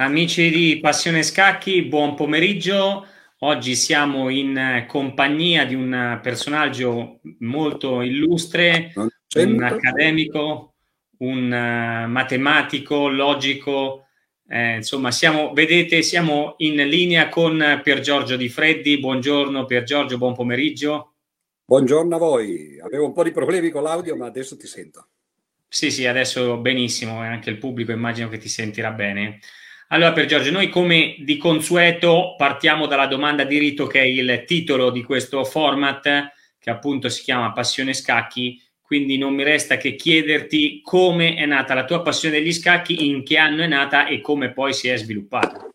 Amici di Passione Scacchi, buon pomeriggio. Oggi siamo in compagnia di un personaggio molto illustre, un accademico, un uh, matematico, logico. Eh, insomma, siamo, vedete, siamo in linea con Pier Giorgio Di Freddi. Buongiorno Pier Giorgio, buon pomeriggio. Buongiorno a voi. Avevo un po' di problemi con l'audio, ma adesso ti sento. Sì, sì, adesso benissimo, e anche il pubblico immagino che ti sentirà bene. Allora, per Giorgio, noi come di consueto partiamo dalla domanda di rito che è il titolo di questo format che appunto si chiama Passione Scacchi, quindi non mi resta che chiederti come è nata la tua passione degli scacchi, in che anno è nata e come poi si è sviluppata.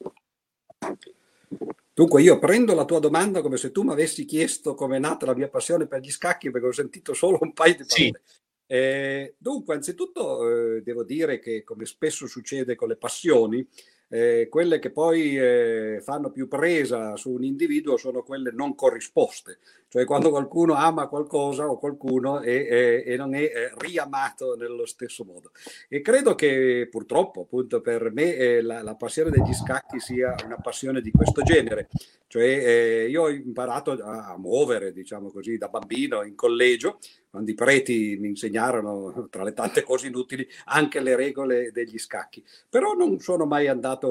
Dunque io prendo la tua domanda come se tu mi avessi chiesto come è nata la mia passione per gli scacchi perché ho sentito solo un paio di parole. Sì. Eh, dunque, anzitutto eh, devo dire che come spesso succede con le passioni, eh, quelle che poi eh, fanno più presa su un individuo sono quelle non corrisposte, cioè quando qualcuno ama qualcosa o qualcuno e, e, e non è eh, riamato nello stesso modo. E credo che purtroppo appunto per me eh, la, la, passione degli scacchi sia una passione di questo genere, cioè eh, io ho imparato a, a muovere, diciamo così, da bambino in collegio, quando i preti mi insegnarono, tra le tante cose inutili, anche le regole degli scacchi. Però non sono mai andato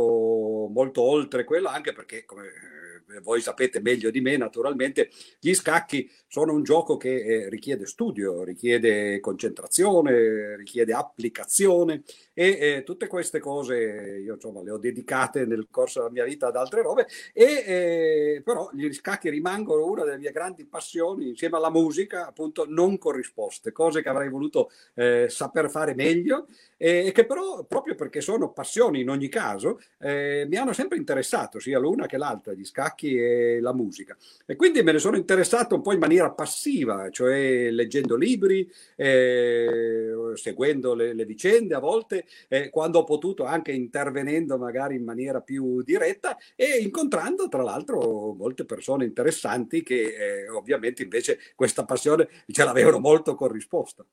molto oltre quello, anche perché, come eh, voi sapete meglio di me, naturalmente, gli scacchi sono un gioco che eh, richiede studio, richiede concentrazione, richiede applicazione e eh, tutte queste cose io insomma le ho dedicate nel corso della mia vita ad altre robe e eh, però gli scacchi rimangono una delle mie grandi passioni insieme alla musica appunto non corrisposte, cose che avrei voluto eh, saper fare meglio e che però proprio perché sono passioni in ogni caso eh, mi hanno sempre interessato sia l'una che l'altra, gli scacchi e la musica. E quindi me ne sono interessato un po' in maniera passiva, cioè leggendo libri, eh, seguendo le, le, vicende a volte, eh, quando ho potuto anche intervenendo magari in maniera più diretta e incontrando tra l'altro molte persone interessanti che eh, ovviamente invece questa passione ce l'avevano molto corrisposta.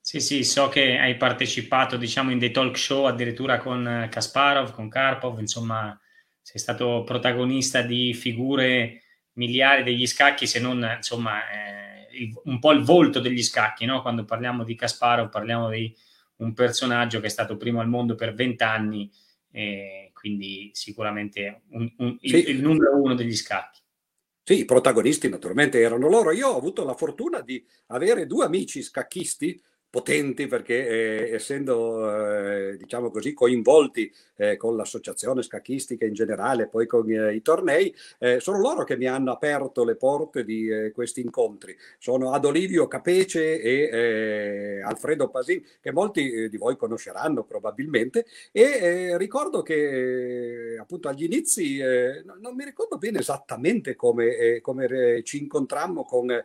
Sì, sì, so che hai partecipato, diciamo, in dei talk show addirittura con Kasparov, con Karpov, insomma, sei stato protagonista di figure miliari degli scacchi, se non insomma eh, un po' il volto degli scacchi, no? quando parliamo di Kasparov parliamo di un personaggio che è stato primo al mondo per vent'anni, eh, quindi sicuramente un, un, sì. il, il numero uno degli scacchi. Sì, i protagonisti naturalmente erano loro. Io ho avuto la fortuna di avere due amici scacchisti potenti perché eh, essendo eh, diciamo così coinvolti eh, con l'associazione scacchistica in generale poi con eh, i tornei eh, sono loro che mi hanno aperto le porte di eh, questi incontri. Sono Adolivio Capece e Alfredo Pasin che molti di voi conosceranno probabilmente. E ricordo che appunto agli inizi non mi ricordo bene esattamente come, come ci incontrammo con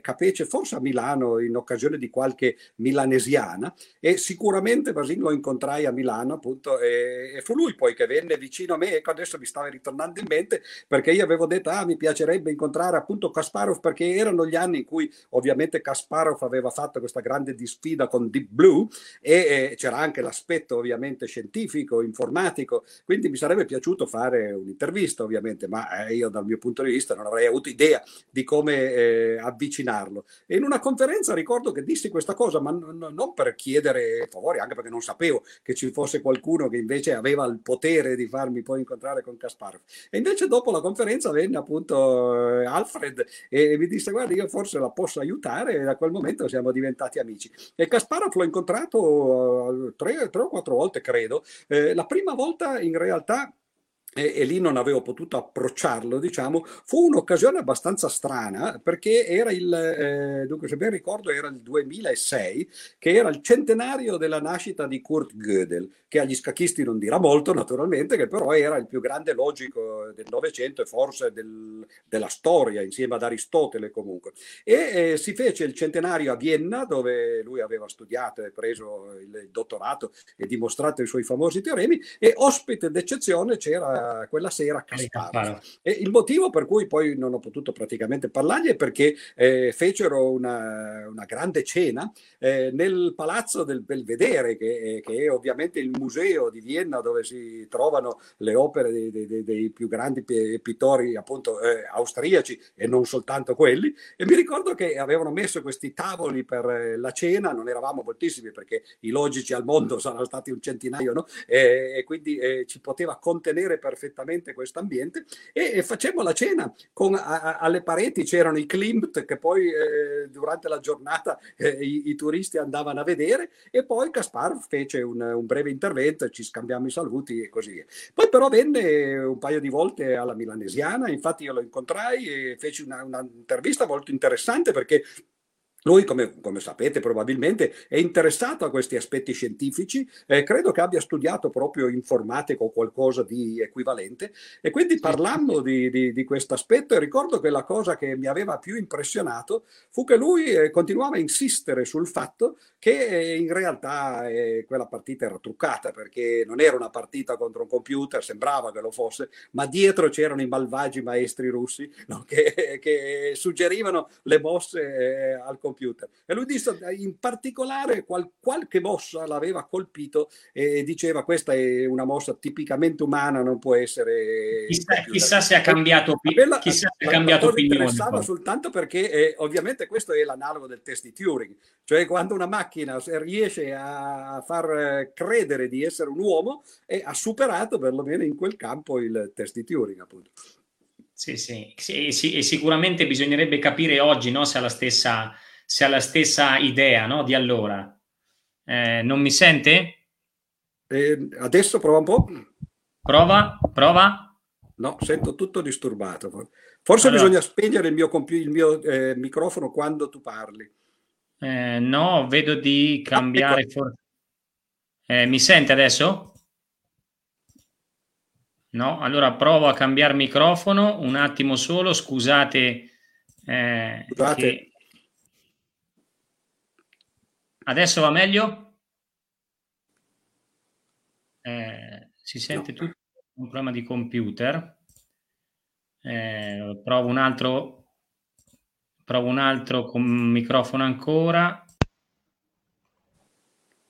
Capece forse a Milano in occasione di qualche milanesiana e sicuramente Basin lo incontrai a Milano appunto e, e, fu lui poi che venne vicino a me ecco adesso mi stava ritornando in mente perché io avevo detto ah mi piacerebbe incontrare appunto Kasparov perché erano gli anni in cui ovviamente Kasparov aveva fatto questa grande disfida con Deep Blue e, e c'era anche l'aspetto ovviamente scientifico, informatico quindi mi sarebbe piaciuto fare un'intervista ovviamente ma eh, io dal mio punto di vista non avrei avuto idea di come eh, avvicinarlo. E in una conferenza ricordo che dissi questa cosa ma non per chiedere favori, anche perché non sapevo che ci fosse qualcuno che invece aveva il potere di farmi poi incontrare con Kasparov. E invece dopo la conferenza venne appunto eh, Alfred e mi disse guarda io forse la posso aiutare e da quel momento siamo diventati amici. E Kasparov l'ho incontrato eh, tre, tre o quattro volte credo. Eh, la prima volta in realtà e, e, lì non avevo potuto approcciarlo, diciamo, fu un'occasione abbastanza strana perché era il, eh, dunque se ben ricordo era il 2006, che era il centenario della nascita di Kurt Gödel, che agli scacchisti non dirà molto naturalmente, che però era il più grande logico del Novecento e forse del, della storia, insieme ad Aristotele comunque. E eh, si fece il centenario a Vienna, dove lui aveva studiato e preso il, il dottorato e dimostrato i suoi famosi teoremi, e ospite d'eccezione c'era quella, quella sera Kasparov. E il motivo per cui poi non ho potuto praticamente parlargli è perché eh, fecero una, una, grande cena eh, nel palazzo del Belvedere, che, che, è ovviamente il museo di Vienna dove si trovano le opere dei, dei, dei più grandi pittori appunto eh, austriaci e non soltanto quelli. E mi ricordo che avevano messo questi tavoli per eh, la cena, non eravamo moltissimi perché i logici al mondo saranno stati un centinaio, no? e, e quindi eh, ci poteva contenere perfettamente questo ambiente. E, e facemmo la cena con a, a, alle pareti c'erano i Klimt che poi eh, durante la giornata eh, i, i, turisti andavano a vedere e poi Kasparov fece un, un breve intervento, ci scambiamo i saluti e così via. Poi però venne un paio di volte alla Milanesiana, infatti io lo incontrai e feci una, un'intervista molto interessante perché lui, come, come, sapete probabilmente, è interessato a questi aspetti scientifici, eh, credo che abbia studiato proprio informatica o qualcosa di equivalente e quindi parlammo di, di, di questo aspetto ricordo che la cosa che mi aveva più impressionato fu che lui eh, continuava a insistere sul fatto che eh, in realtà eh, quella partita era truccata perché non era una partita contro un computer, sembrava che lo fosse, ma dietro c'erano i malvagi maestri russi no? che, che, suggerivano le mosse eh, al computer computer. E lui disse in particolare qual, qualche mossa l'aveva colpito e diceva questa è una mossa tipicamente umana, non può essere... Chissà, chissà se ha cambiato, quella, chissà se ha cambiato opinione. interessava soltanto perché eh, ovviamente questo è l'analogo del test di Turing, cioè quando una macchina riesce a far credere di essere un uomo e ha superato perlomeno in quel campo il test di Turing appunto. Sì, sì, sì, sì, e sicuramente bisognerebbe capire oggi no, se ha la stessa se ha la stessa idea no, di allora. Eh, non mi sente? Eh, adesso prova un po'. Prova, prova. No, sento tutto disturbato. Forse allora, bisogna spegnere il mio, compi- il mio eh, microfono quando tu parli. Eh, no, vedo di cambiare. Ah, ecco. Eh, mi sente adesso? No, allora provo a cambiare microfono un attimo solo. Scusate. Eh, scusate. Che Adesso va meglio? Eh, si sente no. tutto un problema di computer. Eh, provo un altro provo un altro con microfono ancora.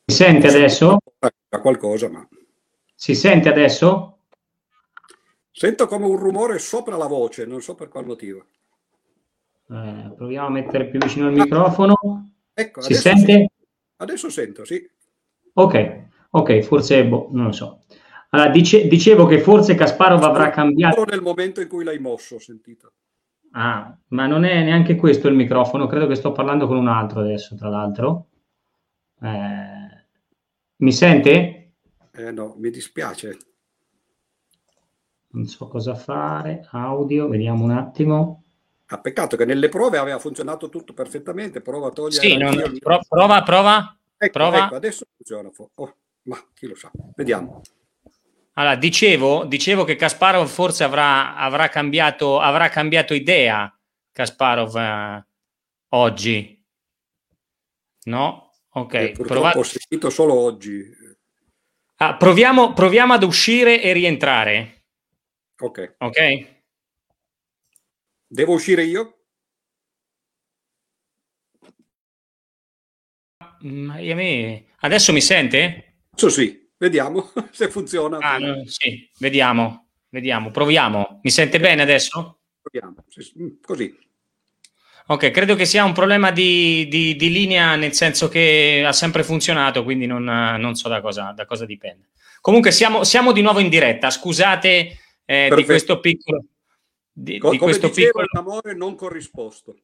Si sente adesso? qualcosa, ma si sente adesso? Sento come un rumore sopra la voce, non so per quale motivo. Eh, proviamo a mettere più vicino il microfono. Ecco, si sente? Adesso sento, sì. Ok, ok, forse, boh, non lo so. Allora, dice, dicevo che forse Kasparov avrà cambiato... Solo nel momento in cui l'hai mosso, ho sentito. Ah, ma non è neanche questo il microfono, credo che sto parlando con un altro adesso, tra l'altro. Eh, mi sente? Eh no, mi dispiace. Non so cosa fare. Audio, vediamo un attimo. Ah, peccato che nelle prove aveva funzionato tutto perfettamente. Prova a togliere. Sì, non, pro, prova, prova. Ecco, prova. Ecco, adesso funziona. Oh, ma chi lo sa? Vediamo. Allora, dicevo, dicevo che Kasparov forse avrà, avrà, cambiato, avrà cambiato idea. Kasparov eh, oggi, no? Ok, eh, purtroppo ho sentito solo oggi. Ah, proviamo, proviamo ad uscire e rientrare. Ok. Ok. Devo uscire io? Ma a me... Adesso mi sente? So, sì, vediamo se funziona. Ah, no, sì, vediamo, vediamo, proviamo. Mi sente bene adesso? Proviamo, mm, così. Ok, credo che sia un problema di, di, di, linea, nel senso che ha sempre funzionato, quindi non, non so da cosa, da cosa, dipende. Comunque siamo, siamo, di nuovo in diretta, scusate eh, di questo piccolo di, Co- di questo piccolo amore non corrisposto.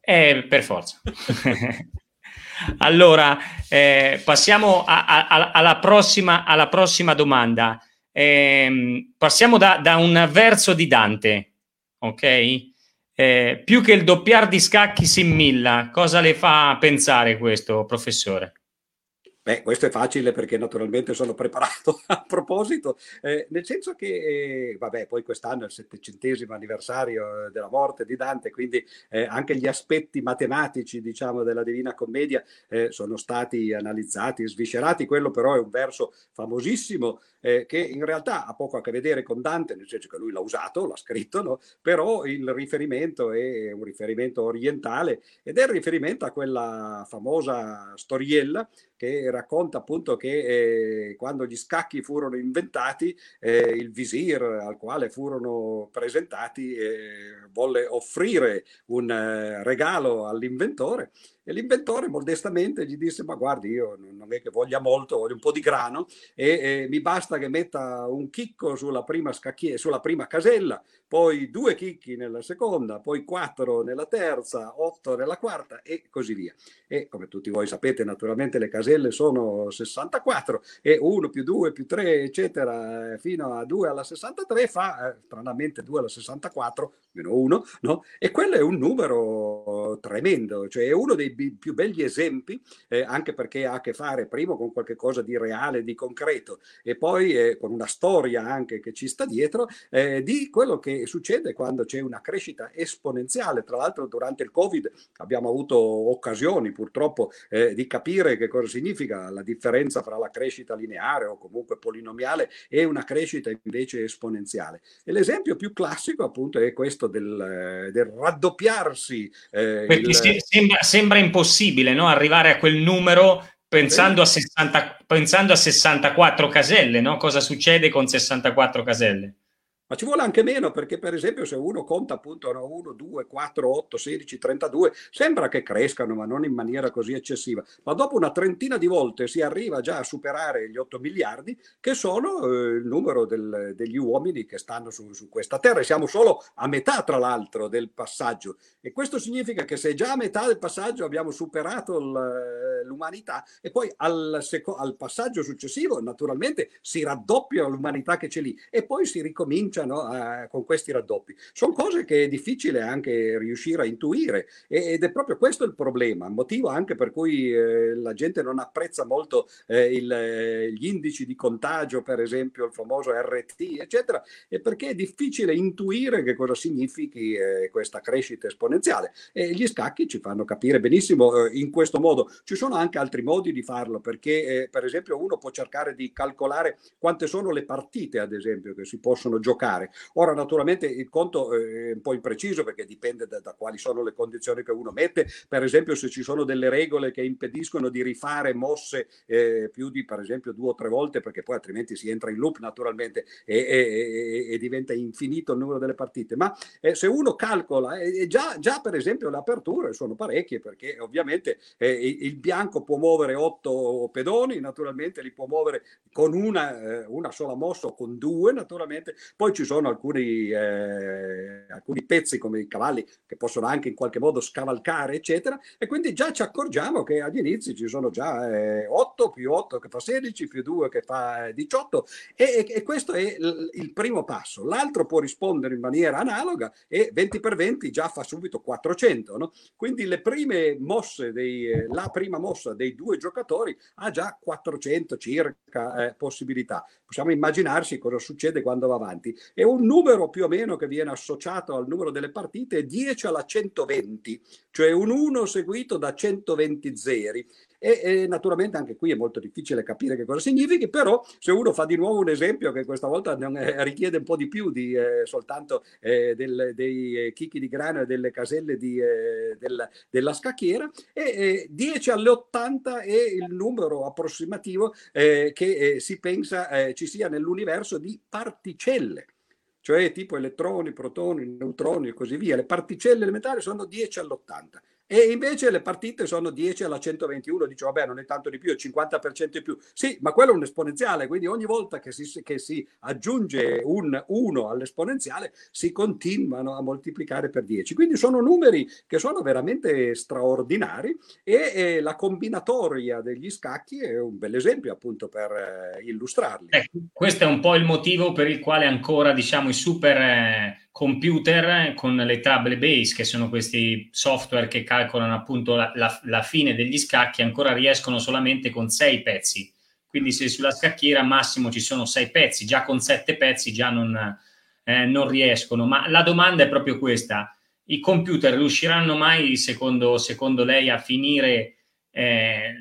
Eh, per forza. allora, eh, passiamo a, a, alla, prossima, alla, prossima, domanda. Eh, passiamo da, da, un verso di Dante, ok? Eh, più che il doppiar di scacchi Simmilla, cosa le fa pensare questo, professore? Beh, questo è facile perché naturalmente sono preparato a proposito, eh, nel senso che, eh, vabbè, poi quest'anno è il settecentesimo anniversario della morte di Dante, quindi eh, anche gli aspetti matematici, diciamo, della Divina Commedia eh, sono stati analizzati, sviscerati. Quello però è un verso famosissimo eh, che in realtà ha poco a che vedere con Dante, nel senso che lui l'ha usato, l'ha scritto, no? però il riferimento è un riferimento orientale ed è il riferimento a quella famosa storiella che racconta appunto che eh, quando gli scacchi furono inventati, eh, il visir al quale furono presentati eh, volle offrire un eh, regalo all'inventore e l'inventore modestamente gli disse: Ma guardi, io non è che voglia molto, voglio un po' di grano e, e mi basta che metta un chicco sulla prima, scacchie, sulla prima casella, poi due chicchi nella seconda, poi quattro nella terza, otto nella quarta e così via. E come tutti voi sapete, naturalmente le caselle sono 64 e 1 più 2 più 3, eccetera, fino a 2 alla 63 fa eh, stranamente 2 alla 64 meno 1, no? E quello è un numero tremendo, cioè è uno dei più begli esempi, eh, anche perché ha a che fare prima con qualcosa di reale, di concreto, e poi eh, con una storia anche che ci sta dietro, eh, di quello che succede quando c'è una crescita esponenziale. Tra l'altro durante il Covid abbiamo avuto occasioni purtroppo eh, di capire che cosa significa la differenza fra la crescita lineare o comunque polinomiale e una crescita invece esponenziale. E l'esempio più classico appunto è questo del, del raddoppiarsi. Eh, il... sembra, sembra impossibile no? arrivare a quel numero pensando a, 60, pensando a 64 caselle, no? cosa succede con 64 caselle? Ma ci vuole anche meno perché per esempio se uno conta appunto 1, 2, 4, 8, 16, 32, sembra che crescano ma non in maniera così eccessiva, ma dopo una trentina di volte si arriva già a superare gli 8 miliardi che sono eh, il numero del, degli uomini che stanno su, su, questa terra e siamo solo a metà tra l'altro del passaggio. E questo significa che se già a metà del passaggio abbiamo superato l'umanità e poi al, seco- al passaggio successivo naturalmente si raddoppia l'umanità che c'è lì e poi si ricomincia no? eh, con questi raddoppi. Sono cose che è difficile anche riuscire a intuire ed è proprio questo il problema, motivo anche per cui eh, la gente non apprezza molto eh, il, eh, gli indici di contagio, per esempio il famoso RT, eccetera, è perché è difficile intuire che cosa significhi eh, questa crescita esponenziale. E gli scacchi ci fanno capire benissimo eh, in questo modo. Ci sono anche altri modi di farlo, perché per esempio uno può cercare di calcolare quante sono le partite, ad esempio, che si possono giocare giocare. Ora, naturalmente, il conto eh, è un po' impreciso perché dipende da, da, quali sono le condizioni che uno mette. Per esempio, se ci sono delle regole che impediscono di rifare mosse eh, più di, per esempio, due o tre volte, perché poi altrimenti si entra in loop naturalmente e, e, e diventa infinito il numero delle partite. Ma eh, se uno calcola, e già, già, per esempio le aperture sono parecchie, perché ovviamente eh, il bianco può muovere otto pedoni, naturalmente li può muovere con una, eh, una sola mossa o con due, naturalmente. Poi ci ci sono alcuni, eh, alcuni pezzi come i cavalli che possono anche in qualche modo scavalcare, eccetera, e quindi già ci accorgiamo che agli inizi ci sono già eh, 8 più 8 che fa 16 più 2 che fa 18 e, e, e questo è l- il primo passo. L'altro può rispondere in maniera analoga e 20 per 20 già fa subito 400. No? Quindi le prime mosse, dei, eh, la prima mossa dei due giocatori ha già 400 circa eh, possibilità. Possiamo immaginarsi cosa succede quando va avanti e un numero più o meno che viene associato al numero delle partite è 10 alla 120, cioè un 1 seguito da 120 zeri. E, e, naturalmente anche qui è molto difficile capire che cosa significhi, però se uno fa di nuovo un esempio che questa volta è, richiede un po' di più di eh, soltanto eh, del, dei eh, chicchi di grano e delle caselle di, eh, del, della scacchiera, e 10 alle 80 è il numero approssimativo eh, che eh, si pensa ci sia nell'universo di particelle cioè tipo elettroni, protoni, neutroni e così via. Le particelle elementari sono 10 all'80 e invece le partite sono 10 alla 121, dice vabbè non è tanto di più, è il 50% in più. Sì, ma quello è un esponenziale, quindi ogni volta che si, che si aggiunge un 1 all'esponenziale si continuano a moltiplicare per 10. Quindi sono numeri che sono veramente straordinari e, e la combinatoria degli scacchi è un bel esempio appunto per eh, illustrarli. Eh, questo è un po' il motivo per il quale ancora diciamo i super... Eh computer con le table base, che sono questi software che calcolano appunto la, la, la, fine degli scacchi, ancora riescono solamente con sei pezzi. Quindi se sulla scacchiera massimo ci sono sei pezzi, già con sette pezzi già non, eh, non riescono. Ma la domanda è proprio questa. I computer riusciranno mai, secondo, secondo lei, a finire eh,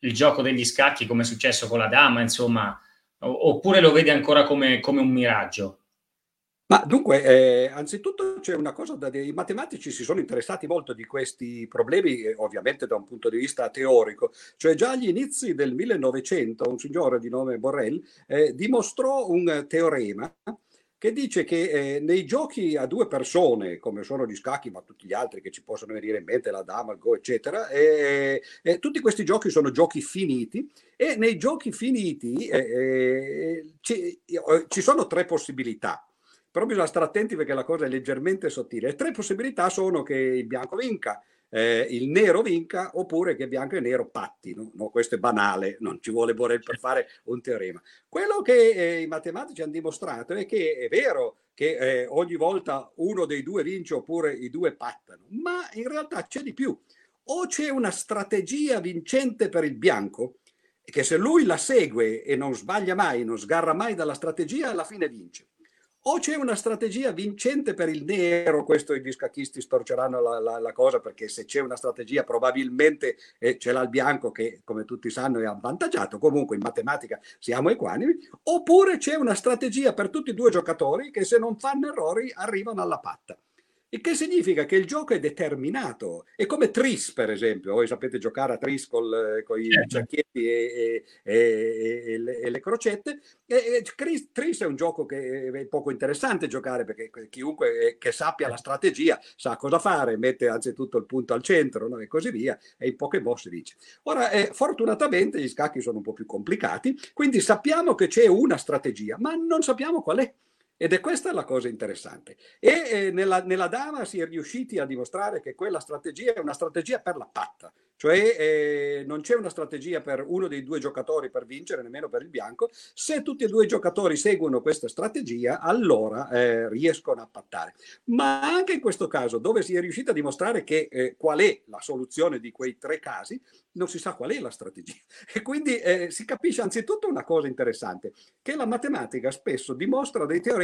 il gioco degli scacchi come è successo con la dama, insomma, oppure lo vedi ancora come, come un miraggio? Ma dunque, eh, anzitutto c'è una cosa, da, i matematici si sono interessati molto di questi problemi, eh, ovviamente da un punto di vista teorico, cioè già agli inizi del 1900 un signore di nome Borrell eh, dimostrò un teorema che dice che eh, nei giochi a due persone, come sono gli scacchi, ma tutti gli altri che ci possono venire in mente, la dama, il go, eccetera, eh, eh, tutti questi giochi sono giochi finiti e nei giochi finiti eh, eh, ci, eh, ci sono tre possibilità però bisogna stare attenti perché la cosa è leggermente sottile. Le tre possibilità sono che il bianco vinca, eh, il nero vinca oppure che bianco e nero pattino. No, questo è banale, non ci vuole Borel per fare un teorema. Quello che eh, i matematici hanno dimostrato è che è vero che eh, ogni volta uno dei due vince oppure i due pattano, ma in realtà c'è di più. O c'è una strategia vincente per il bianco, che se lui la segue e non sbaglia mai, non sgarra mai dalla strategia, alla fine vince o c'è una strategia vincente per il nero, questo gli scacchisti storceranno la, la, la cosa perché se c'è una strategia probabilmente eh, ce l'ha il bianco che come tutti sanno è avvantaggiato, comunque in matematica siamo equanimi, oppure c'è una strategia per tutti e due i giocatori che se non fanno errori arrivano alla patta. Il che significa che il gioco è determinato. È come Tris, per esempio. Voi sapete giocare a Tris con i certo. cerchietti e, e, e, le, e, le, crocette. Tris è un gioco che è poco interessante giocare perché chiunque che sappia la strategia sa cosa fare, mette anzitutto il punto al centro no? e così via. E in poche mosse dice. Ora, eh, fortunatamente gli scacchi sono un po' più complicati, quindi sappiamo che c'è una strategia, ma non sappiamo qual è. Ed è questa la cosa interessante. E eh, nella, nella, dama si è riusciti a dimostrare che quella strategia è una strategia per la patta, cioè eh, non c'è una strategia per uno dei due giocatori per vincere, nemmeno per il bianco. Se tutti e due i giocatori seguono questa strategia, allora eh, riescono a pattare. Ma anche in questo caso, dove si è riusciti a dimostrare che eh, qual è la soluzione di quei tre casi, non si sa qual è la strategia. E quindi eh, si capisce anzitutto una cosa interessante, che la matematica spesso dimostra dei teoremi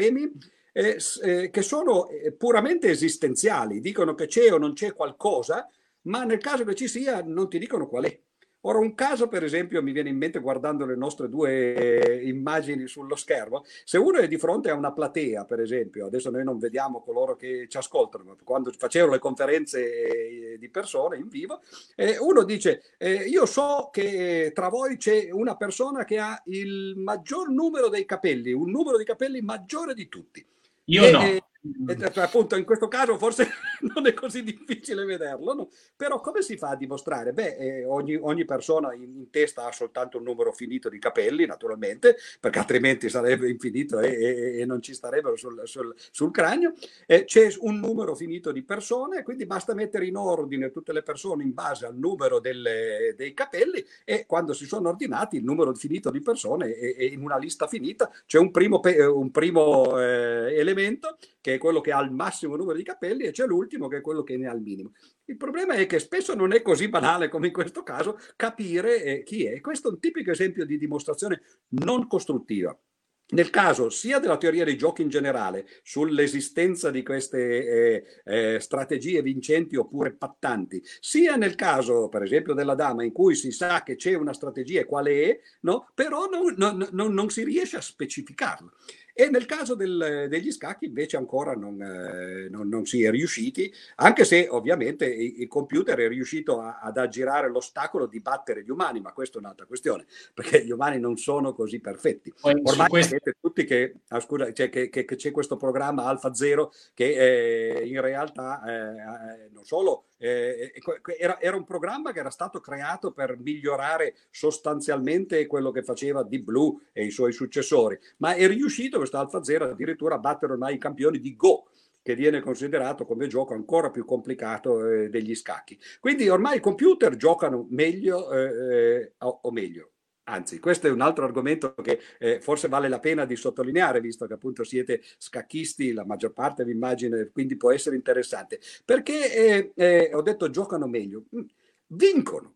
eh, eh, che sono eh, puramente esistenziali, dicono che c'è o non c'è qualcosa, ma nel caso che ci sia non ti dicono qual è. Ora, un caso, per esempio, mi viene in mente guardando le nostre due eh, immagini sullo schermo, se uno è di fronte a una platea, per esempio, adesso noi non vediamo coloro che ci ascoltano, ma quando facevano le conferenze eh, di persone in vivo, eh, uno dice, io so che tra voi c'è una persona che ha il maggior numero dei capelli, un numero di capelli maggiore di tutti. Io e, no. E, appunto in questo caso forse non è così difficile vederlo, no? però come si fa a dimostrare? Beh, eh, ogni, ogni, persona in, in, testa ha soltanto un numero finito di capelli, naturalmente, perché altrimenti sarebbe infinito e, e, e non ci starebbero sul, sul, sul cranio. Eh, c'è un numero finito di persone, quindi basta mettere in ordine tutte le persone in base al numero delle, dei capelli e quando si sono ordinati il numero finito di persone e, in una lista finita c'è un primo, un primo eh, elemento che è quello che ha il massimo numero di capelli, e c'è l'ultimo che è quello che ne ha il minimo. Il problema è che spesso non è così banale come in questo caso capire eh, chi è. Questo è un tipico esempio di dimostrazione non costruttiva. Nel caso sia della teoria dei giochi in generale, sull'esistenza di queste eh, eh, strategie vincenti oppure pattanti, sia nel caso, per esempio, della dama, in cui si sa che c'è una strategia e quale è, no? però non, non, non, non si riesce a specificarlo. E nel caso del, degli scacchi invece ancora non, eh, non, non, si è riusciti, anche se ovviamente il, computer è riuscito a, ad aggirare l'ostacolo di battere gli umani, ma questa è un'altra questione, perché gli umani non sono così perfetti. Ormai questo... sapete tutti che, ah, scusa, cioè, che, che, che, c'è questo programma Alpha Zero che eh, in realtà eh, non solo eh, era, era, un programma che era stato creato per migliorare sostanzialmente quello che faceva Deep Blue e i suoi successori, ma è riuscito questo Alpha Zero addirittura a battere ormai i campioni di Go che viene considerato come gioco ancora più complicato eh, degli scacchi. Quindi ormai i computer giocano meglio eh, eh o meglio, Anzi, questo è un altro argomento che eh, forse vale la pena di sottolineare, visto che appunto siete scacchisti, la maggior parte vi immagino, quindi può essere interessante. Perché eh, eh, ho detto giocano meglio, mm, vincono.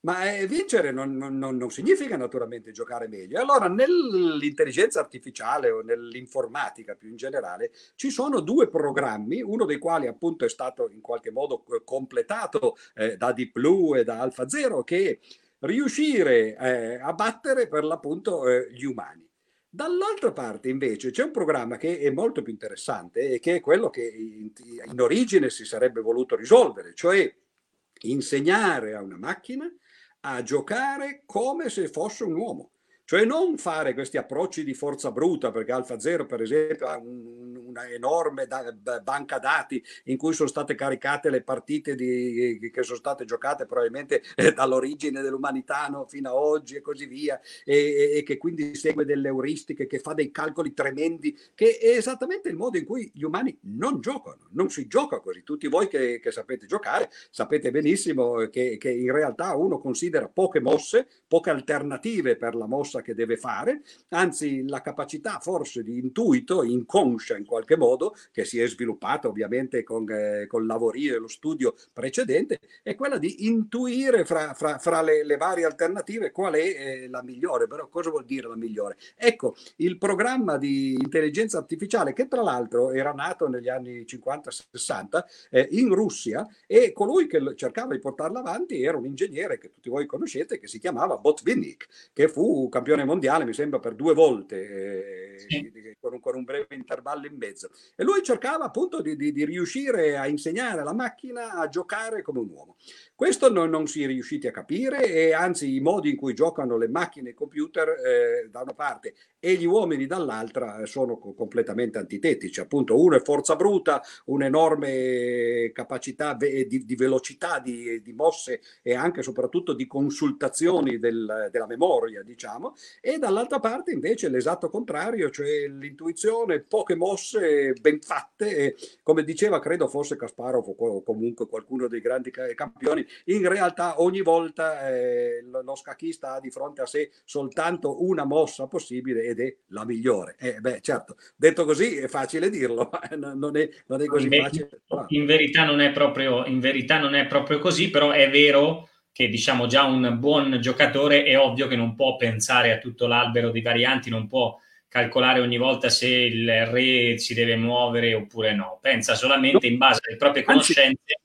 Ma eh, vincere non, non, non, significa naturalmente giocare meglio. Allora, nell'intelligenza artificiale o nell'informatica più in generale, ci sono due programmi, uno dei quali appunto è stato in qualche modo eh, completato eh, da Deep Blue e da AlphaZero, che riuscire eh, a battere per l'appunto eh, gli umani. Dall'altra parte invece c'è un programma che è molto più interessante e che è quello che in, in origine si sarebbe voluto risolvere, cioè insegnare a una macchina a giocare come se fosse un uomo. Cioè non fare questi approcci di forza bruta, perché Alfa Zero per esempio ha un, una enorme da, banca dati in cui sono state caricate le partite di, che sono state giocate probabilmente eh, dall'origine dell'umanità no, fino a oggi e così via, e, e, che quindi segue delle euristiche, che fa dei calcoli tremendi, che è esattamente il modo in cui gli umani non giocano, non si gioca così. Tutti voi che, che sapete giocare sapete benissimo che, che in realtà uno considera poche mosse, poche alternative per la mossa che deve fare, anzi la capacità forse di intuito, inconscia in qualche modo, che si è sviluppata ovviamente con, eh, con lavorio e lo studio precedente, è quella di intuire fra, fra, fra le, le, varie alternative qual è eh, la migliore. Però cosa vuol dire la migliore? Ecco, il programma di intelligenza artificiale, che tra l'altro era nato negli anni 50-60 eh, in Russia, e colui che cercava di portarlo avanti era un ingegnere che tutti voi conoscete, che si chiamava Botvinnik, che fu campione campione mondiale, mi sembra per due volte, eh, sì. Con, un, con, un, breve intervallo in mezzo. E lui cercava appunto di, di, di, riuscire a insegnare alla macchina a giocare come un uomo. Questo non, non si è riusciti a capire e anzi i modi in cui giocano le macchine e i computer eh, da una parte e gli uomini dall'altra eh, sono completamente antitetici. Appunto uno è forza bruta, un'enorme capacità di, di velocità, di, di, mosse e anche soprattutto di consultazioni del, della memoria, diciamo, e dall'altra parte invece l'esatto contrario, cioè l'intuizione, poche mosse ben fatte, e, come diceva credo fosse Kasparov o comunque qualcuno dei grandi campioni, in realtà ogni volta eh, lo scacchista ha di fronte a sé soltanto una mossa possibile ed è la migliore. Eh, beh, certo, detto così è facile dirlo, ma non è, non è così in facile. In verità, non è proprio, in verità non è proprio così, però è vero che diciamo già un buon giocatore è ovvio che non può pensare a tutto l'albero di varianti, non può calcolare ogni volta se il re si deve muovere oppure no, pensa solamente in base alle proprie conoscenze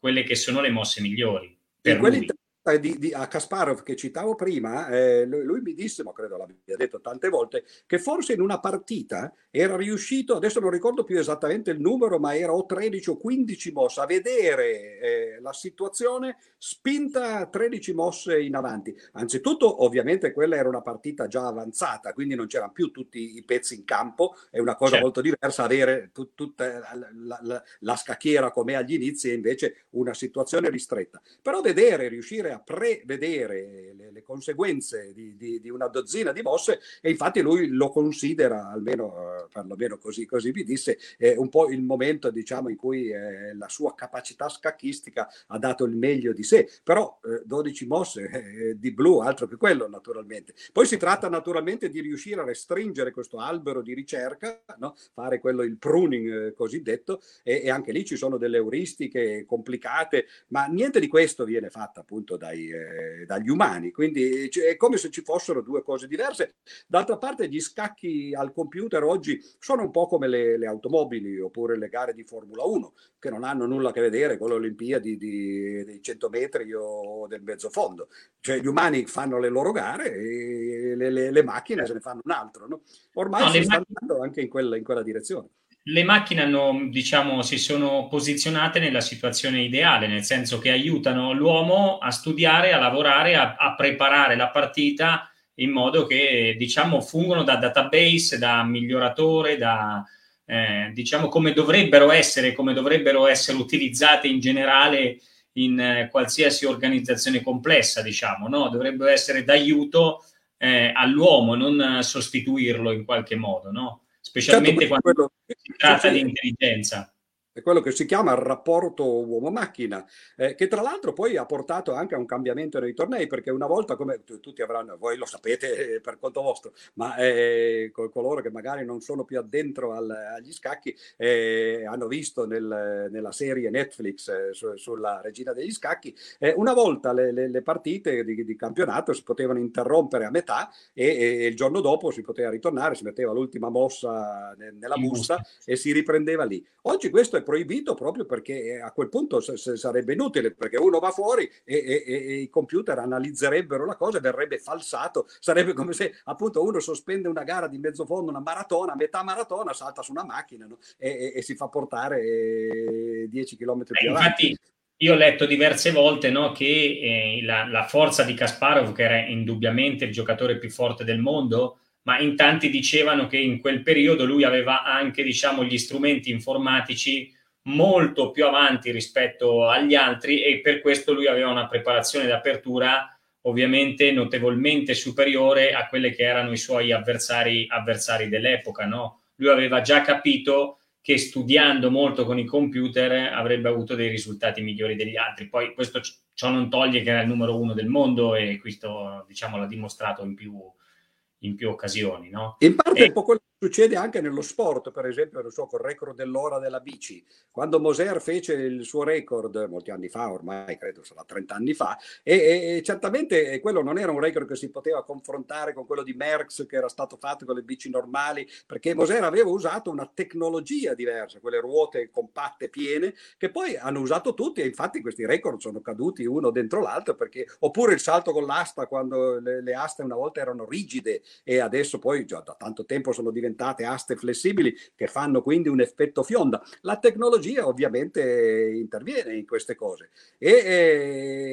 quelle che sono le mosse migliori. Per lui. Eh, di, di, a Kasparov che citavo prima, eh, lui, lui, mi disse, ma credo l'abbia detto tante volte, che forse in una partita era riuscito, adesso non ricordo più esattamente il numero, ma era o 13 o 15 mosse, a vedere eh, la situazione spinta 13 mosse in avanti. Anzitutto, ovviamente, quella era una partita già avanzata, quindi non c'erano più tutti i pezzi in campo, è una cosa certo. molto diversa avere tut, tutta la, la, la scacchiera come agli inizi e invece una situazione ristretta. Però vedere, riuscire a prevedere le, le conseguenze di, di, di, una dozzina di mosse e infatti lui lo considera, almeno eh, perlomeno così, così mi disse, eh, un po' il momento diciamo, in cui eh, la sua capacità scacchistica ha dato il meglio di sé, però 12 eh, mosse eh, di blu, altro che quello naturalmente. Poi si tratta naturalmente di riuscire a restringere questo albero di ricerca, no? fare quello il pruning eh, cosiddetto e, e anche lì ci sono delle euristiche complicate, ma niente di questo viene fatto appunto dai, eh, dagli umani, quindi cioè, è come se ci fossero due cose diverse. D'altra parte gli scacchi al computer oggi sono un po' come le, le automobili oppure le gare di Formula 1, che non hanno nulla a che vedere con le Olimpiadi di, dei 100 metri o del mezzo fondo. Cioè gli umani fanno le loro gare e le, le, le macchine se ne fanno un altro. No? Ormai no, si sta andando anche in quella, in quella direzione le macchine hanno, diciamo, si sono posizionate nella situazione ideale, nel senso che aiutano l'uomo a studiare, a lavorare, a, a preparare la partita in modo che, diciamo, fungono da database, da miglioratore, da, eh, diciamo, come dovrebbero essere, come dovrebbero essere utilizzate in generale in eh, qualsiasi organizzazione complessa, diciamo, no? Dovrebbero essere d'aiuto eh, all'uomo, non sostituirlo in qualche modo, no? Specialmente certo, quando quello, si tratta di intelligenza è quello che si chiama il rapporto uomo-macchina, eh, che tra l'altro poi ha portato anche a un cambiamento nei tornei, perché una volta, come tutti avranno, voi lo sapete eh, per conto vostro, ma eh, coloro che magari non sono più addentro al, agli scacchi eh, hanno visto nel, nella serie Netflix eh, su, sulla regina degli scacchi, una volta le, le, le partite di, di, campionato si potevano interrompere a metà e, e, il giorno dopo si poteva ritornare, si metteva l'ultima mossa nella busta e si riprendeva lì. Oggi questo è è proibito proprio perché a quel punto sarebbe inutile, perché uno va fuori e, e, e, i computer analizzerebbero la cosa e verrebbe falsato. Sarebbe come se appunto uno sospende una gara di mezzo fondo, una maratona, metà maratona, salta su una macchina no? e, si fa portare 10 km più eh, avanti. Infatti, io ho letto diverse volte no, che eh, la, la, forza di Kasparov, che era indubbiamente il giocatore più forte del mondo, ma in tanti dicevano che in quel periodo lui aveva anche diciamo, gli strumenti informatici molto più avanti rispetto agli altri e per questo lui aveva una preparazione d'apertura ovviamente notevolmente superiore a quelle che erano i suoi avversari, avversari dell'epoca. No? Lui aveva già capito che studiando molto con i computer avrebbe avuto dei risultati migliori degli altri. Poi questo ciò non toglie che era il numero uno del mondo e questo diciamo l'ha dimostrato in più, in più occasioni. No? In parte e... è un po' quello Succede anche nello sport, per esempio, non so, col record dell'ora della bici. Quando Moser fece il suo record, molti anni fa, ormai credo sarà 30 anni fa, e, e, certamente quello non era un record che si poteva confrontare con quello di Merckx che era stato fatto con le bici normali, perché Moser aveva usato una tecnologia diversa, quelle ruote compatte piene, che poi hanno usato tutti e infatti questi record sono caduti uno dentro l'altro, perché, oppure il salto con l'asta, quando le, le aste una volta erano rigide e adesso poi già da tanto tempo sono diventate diventate aste flessibili che fanno quindi un effetto fionda. La tecnologia ovviamente interviene in queste cose e,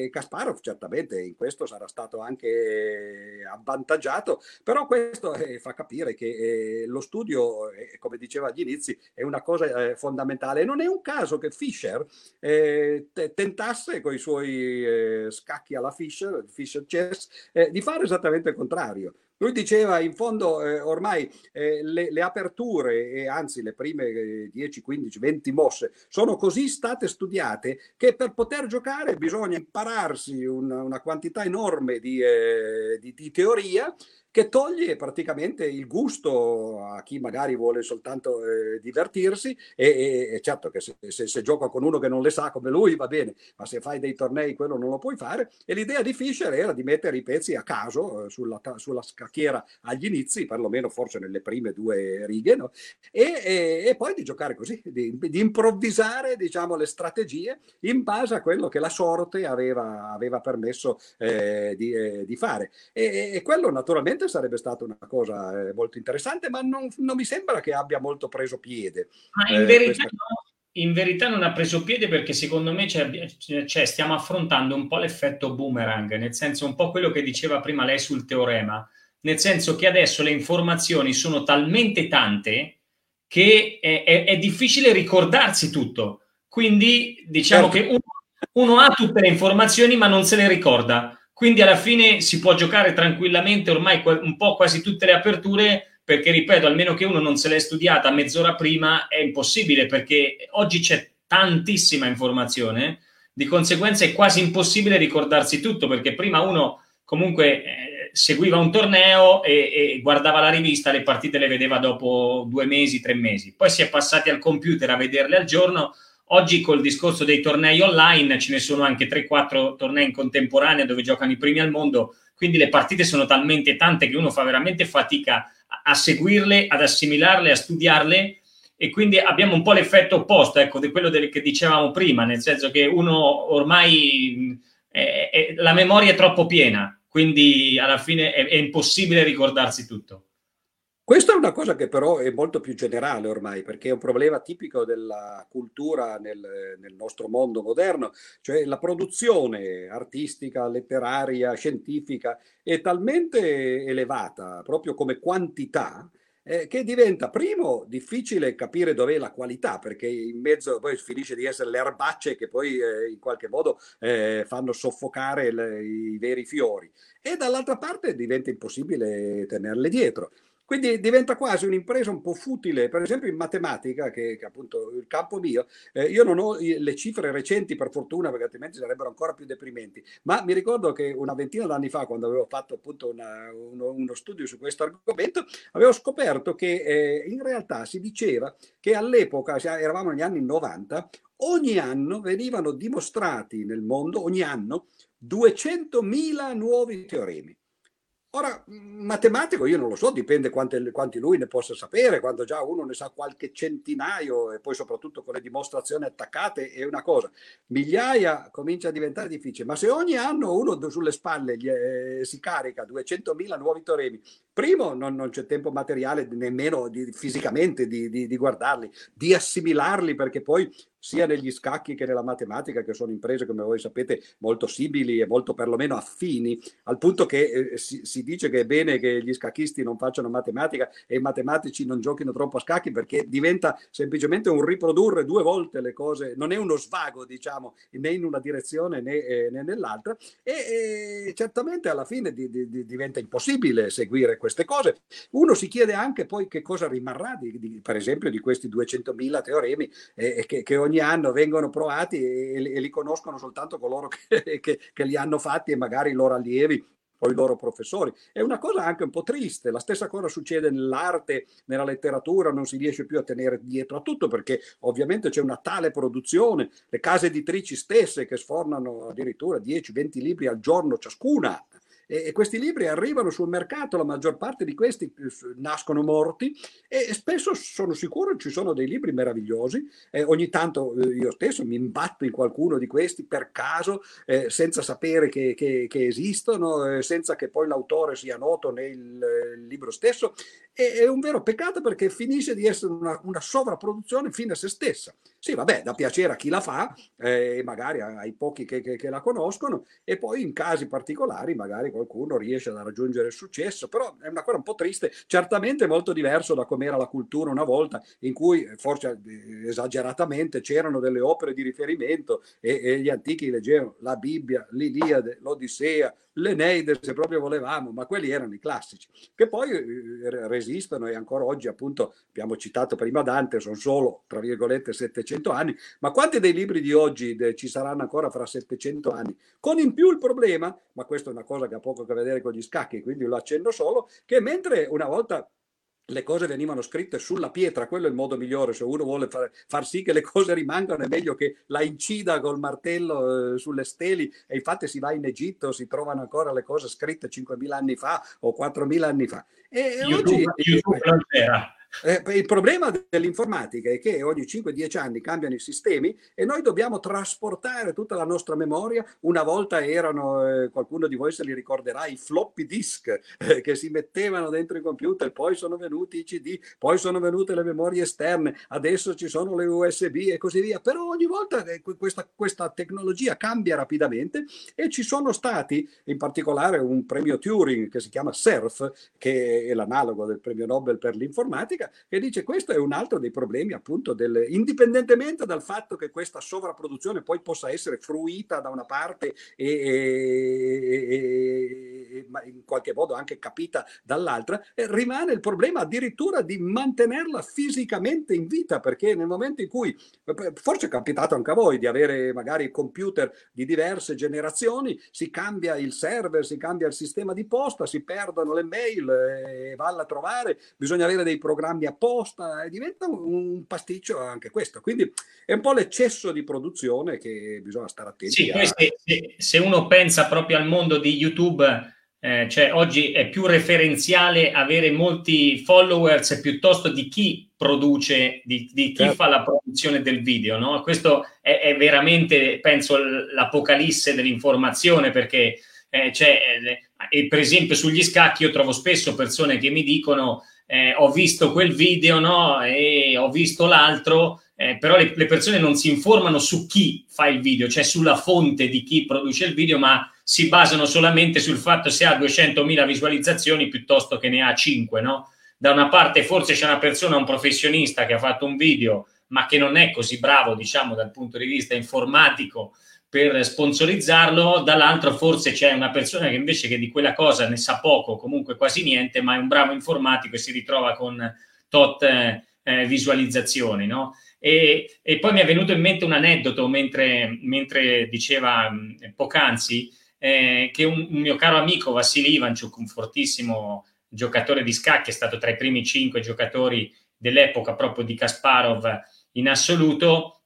e Kasparov certamente in questo sarà stato anche avvantaggiato, però questo eh, fa capire che eh, lo studio, eh, come diceva agli inizi, è una cosa eh, fondamentale. Non è un caso che Fischer eh, tentasse con i suoi eh, scacchi alla Fischer, Fischer Chess, di fare esattamente il contrario lui diceva in fondo eh, ormai eh, le, le, aperture e anzi le prime 10, 15, 20 mosse sono così state studiate che per poter giocare bisogna impararsi una, una quantità enorme di, eh, di, di teoria che toglie praticamente il gusto a chi magari vuole soltanto eh, divertirsi e, e, e, certo che se, se, se, gioca con uno che non le sa come lui va bene, ma se fai dei tornei quello non lo puoi fare e l'idea di Fischer era di mettere i pezzi a caso eh, sulla, sulla, scacchiera agli inizi, perlomeno forse nelle prime due righe, no? e, e, poi di giocare così, di, di, improvvisare diciamo le strategie in base a quello che la sorte aveva, aveva permesso eh, di, eh, di, fare e quello naturalmente probabilmente sarebbe stata una cosa eh, molto interessante, ma non, non, mi sembra che abbia molto preso piede. Ma in, eh, verità, questa... no, in verità non ha preso piede perché secondo me c'è, c'è, stiamo affrontando un po' l'effetto boomerang, nel senso un po' quello che diceva prima lei sul teorema, nel senso che adesso le informazioni sono talmente tante che è, è, è difficile ricordarsi tutto. Quindi diciamo certo. che uno, uno ha tutte le informazioni ma non se le ricorda. Quindi alla fine si può giocare tranquillamente ormai un po' quasi tutte le aperture perché ripeto, almeno che uno non se l'è studiata mezz'ora prima è impossibile perché oggi c'è tantissima informazione, di conseguenza è quasi impossibile ricordarsi tutto perché prima uno comunque eh, seguiva un torneo e, e, guardava la rivista, le partite le vedeva dopo due mesi, tre mesi, poi si è passati al computer a vederle al giorno Oggi col discorso dei tornei online ce ne sono anche 3-4 tornei in contemporanea dove giocano i primi al mondo, quindi le partite sono talmente tante che uno fa veramente fatica a, seguirle, ad assimilarle, a studiarle e quindi abbiamo un po' l'effetto opposto, ecco, di quello del, che dicevamo prima, nel senso che uno ormai è, è, la memoria è troppo piena, quindi alla fine è, è impossibile ricordarsi tutto. Questa è una cosa che però è molto più generale ormai, perché è un problema tipico della cultura nel, nel, nostro mondo moderno, cioè la produzione artistica, letteraria, scientifica è talmente elevata proprio come quantità eh, che diventa primo difficile capire dov'è la qualità, perché in mezzo poi finisce di essere le erbacce che poi eh, in qualche modo eh, fanno soffocare le, i veri fiori e dall'altra parte diventa impossibile tenerle dietro. Quindi diventa quasi un'impresa un po' futile, per esempio in matematica, che, che appunto il campo mio, eh, io non ho le cifre recenti per fortuna, perché altrimenti sarebbero ancora più deprimenti, ma mi ricordo che una ventina d'anni fa, quando avevo fatto appunto una, uno, uno, studio su questo argomento, avevo scoperto che eh, in realtà si diceva che all'epoca, eravamo negli anni 90, ogni anno venivano dimostrati nel mondo, ogni anno, 200.000 nuovi teoremi. Ora, matematico io non lo so, dipende quante, quanti lui ne possa sapere, quando già uno ne sa qualche centinaio e poi soprattutto con le dimostrazioni attaccate è una cosa. Migliaia comincia a diventare difficile, ma se ogni anno uno sulle spalle gli, eh, si carica 200.000 nuovi teoremi, primo non, non c'è tempo materiale nemmeno di, fisicamente di, di, di guardarli, di assimilarli perché poi sia negli scacchi che nella matematica, che sono imprese, come voi sapete, molto simili e molto perlomeno affini, al punto che eh, si, si, dice che è bene che gli scacchisti non facciano matematica e i matematici non giochino troppo a scacchi perché diventa semplicemente un riprodurre due volte le cose, non è uno svago, diciamo, né in una direzione né, eh, né nell'altra e, e, certamente alla fine di, di, diventa impossibile seguire queste cose. Uno si chiede anche poi che cosa rimarrà, di, per esempio, di questi 200.000 teoremi eh, che, che ogni ogni anno vengono provati e, e li conoscono soltanto coloro che, che, che li hanno fatti e magari i loro allievi o i loro professori. È una cosa anche un po' triste, la stessa cosa succede nell'arte, nella letteratura, non si riesce più a tenere dietro a tutto perché ovviamente c'è una tale produzione, le case editrici stesse che sfornano addirittura 10-20 libri al giorno ciascuna e, questi libri arrivano sul mercato, la maggior parte di questi eh, nascono morti e spesso sono sicuro ci sono dei libri meravigliosi. Eh, ogni tanto eh, io stesso mi imbatto in qualcuno di questi per caso, eh, senza sapere che, che, che esistono, eh, senza che poi l'autore sia noto nel eh, libro stesso. E, è un vero peccato perché finisce di essere una, una sovrapproduzione fine a se stessa. Sì, vabbè, da piacere a chi la fa, eh, magari ai pochi che, che, che, la conoscono, e poi in casi particolari magari qualcuno riesce a raggiungere il successo, però è una cosa un po' triste, certamente molto diverso da come era la cultura una volta, in cui forse eh, esageratamente c'erano delle opere di riferimento e, e gli antichi leggevano la Bibbia, l'Iliade, l'Odissea, l'Eneide se proprio volevamo, ma quelli erano i classici, che poi eh, resistono e ancora oggi appunto abbiamo citato prima Dante, sono solo tra virgolette 700 anni, ma quanti dei libri di oggi ci saranno ancora fra 700 anni? Con in più il problema, ma questa è una cosa che ha poco a che vedere con gli scacchi, quindi lo accendo solo, che mentre una volta le cose venivano scritte sulla pietra, quello è il modo migliore, se uno vuole far, far sì che le cose rimangano è meglio che la incida col martello eh, sulle steli e infatti si va in Egitto, si trovano ancora le cose scritte 5.000 anni fa o 4.000 anni fa. E YouTube, oggi, YouTube c'era. Eh, il problema dell'informatica è che ogni 5-10 anni cambiano i sistemi e noi dobbiamo trasportare tutta la nostra memoria. Una volta erano, eh, qualcuno di voi se li ricorderà, i floppy disk eh, che si mettevano dentro i computer, poi sono venuti i CD, poi sono venute le memorie esterne, adesso ci sono le USB e così via. Però ogni volta eh, questa, questa tecnologia cambia rapidamente e ci sono stati, in particolare un premio Turing che si chiama SERF, che è l'analogo del premio Nobel per l'informatica, Repubblica, che dice questo è un altro dei problemi appunto del, indipendentemente dal fatto che questa sovrapproduzione poi possa essere fruita da una parte e, e, e, e in qualche modo anche capita dall'altra, eh, rimane il problema addirittura di mantenerla fisicamente in vita, perché nel momento in cui, eh, forse è capitato anche a voi di avere magari computer di diverse generazioni, si cambia il server, si cambia il sistema di posta, si perdono le mail, eh, valla a trovare, bisogna avere dei programmi programmi apposta e diventa un pasticcio anche questo. Quindi è un po' l'eccesso di produzione che bisogna stare attenti. Sì, a... se, se, uno pensa proprio al mondo di YouTube, eh, cioè oggi è più referenziale avere molti followers piuttosto di chi produce, di, di chi certo. fa la produzione del video. No? Questo è, è, veramente, penso, l'apocalisse dell'informazione perché eh, c'è, eh, per esempio sugli scacchi io trovo spesso persone che mi dicono eh, ho visto quel video no? e ho visto l'altro, eh, però le, le, persone non si informano su chi fa il video, cioè sulla fonte di chi produce il video, ma si basano solamente sul fatto se ha 200.000 visualizzazioni piuttosto che ne ha 5. No? Da una parte forse c'è una persona, un professionista che ha fatto un video, ma che non è così bravo, diciamo, dal punto di vista informatico per sponsorizzarlo, dall'altro forse c'è una persona che invece che di quella cosa ne sa poco, comunque quasi niente, ma è un bravo informatico e si ritrova con tot eh, eh, visualizzazioni, no? E, e, poi mi è venuto in mente un aneddoto mentre, mentre diceva mh, poc'anzi eh, che un, un, mio caro amico Vassili Ivanchuk, un fortissimo giocatore di scacchi, è stato tra i primi cinque giocatori dell'epoca proprio di Kasparov in assoluto,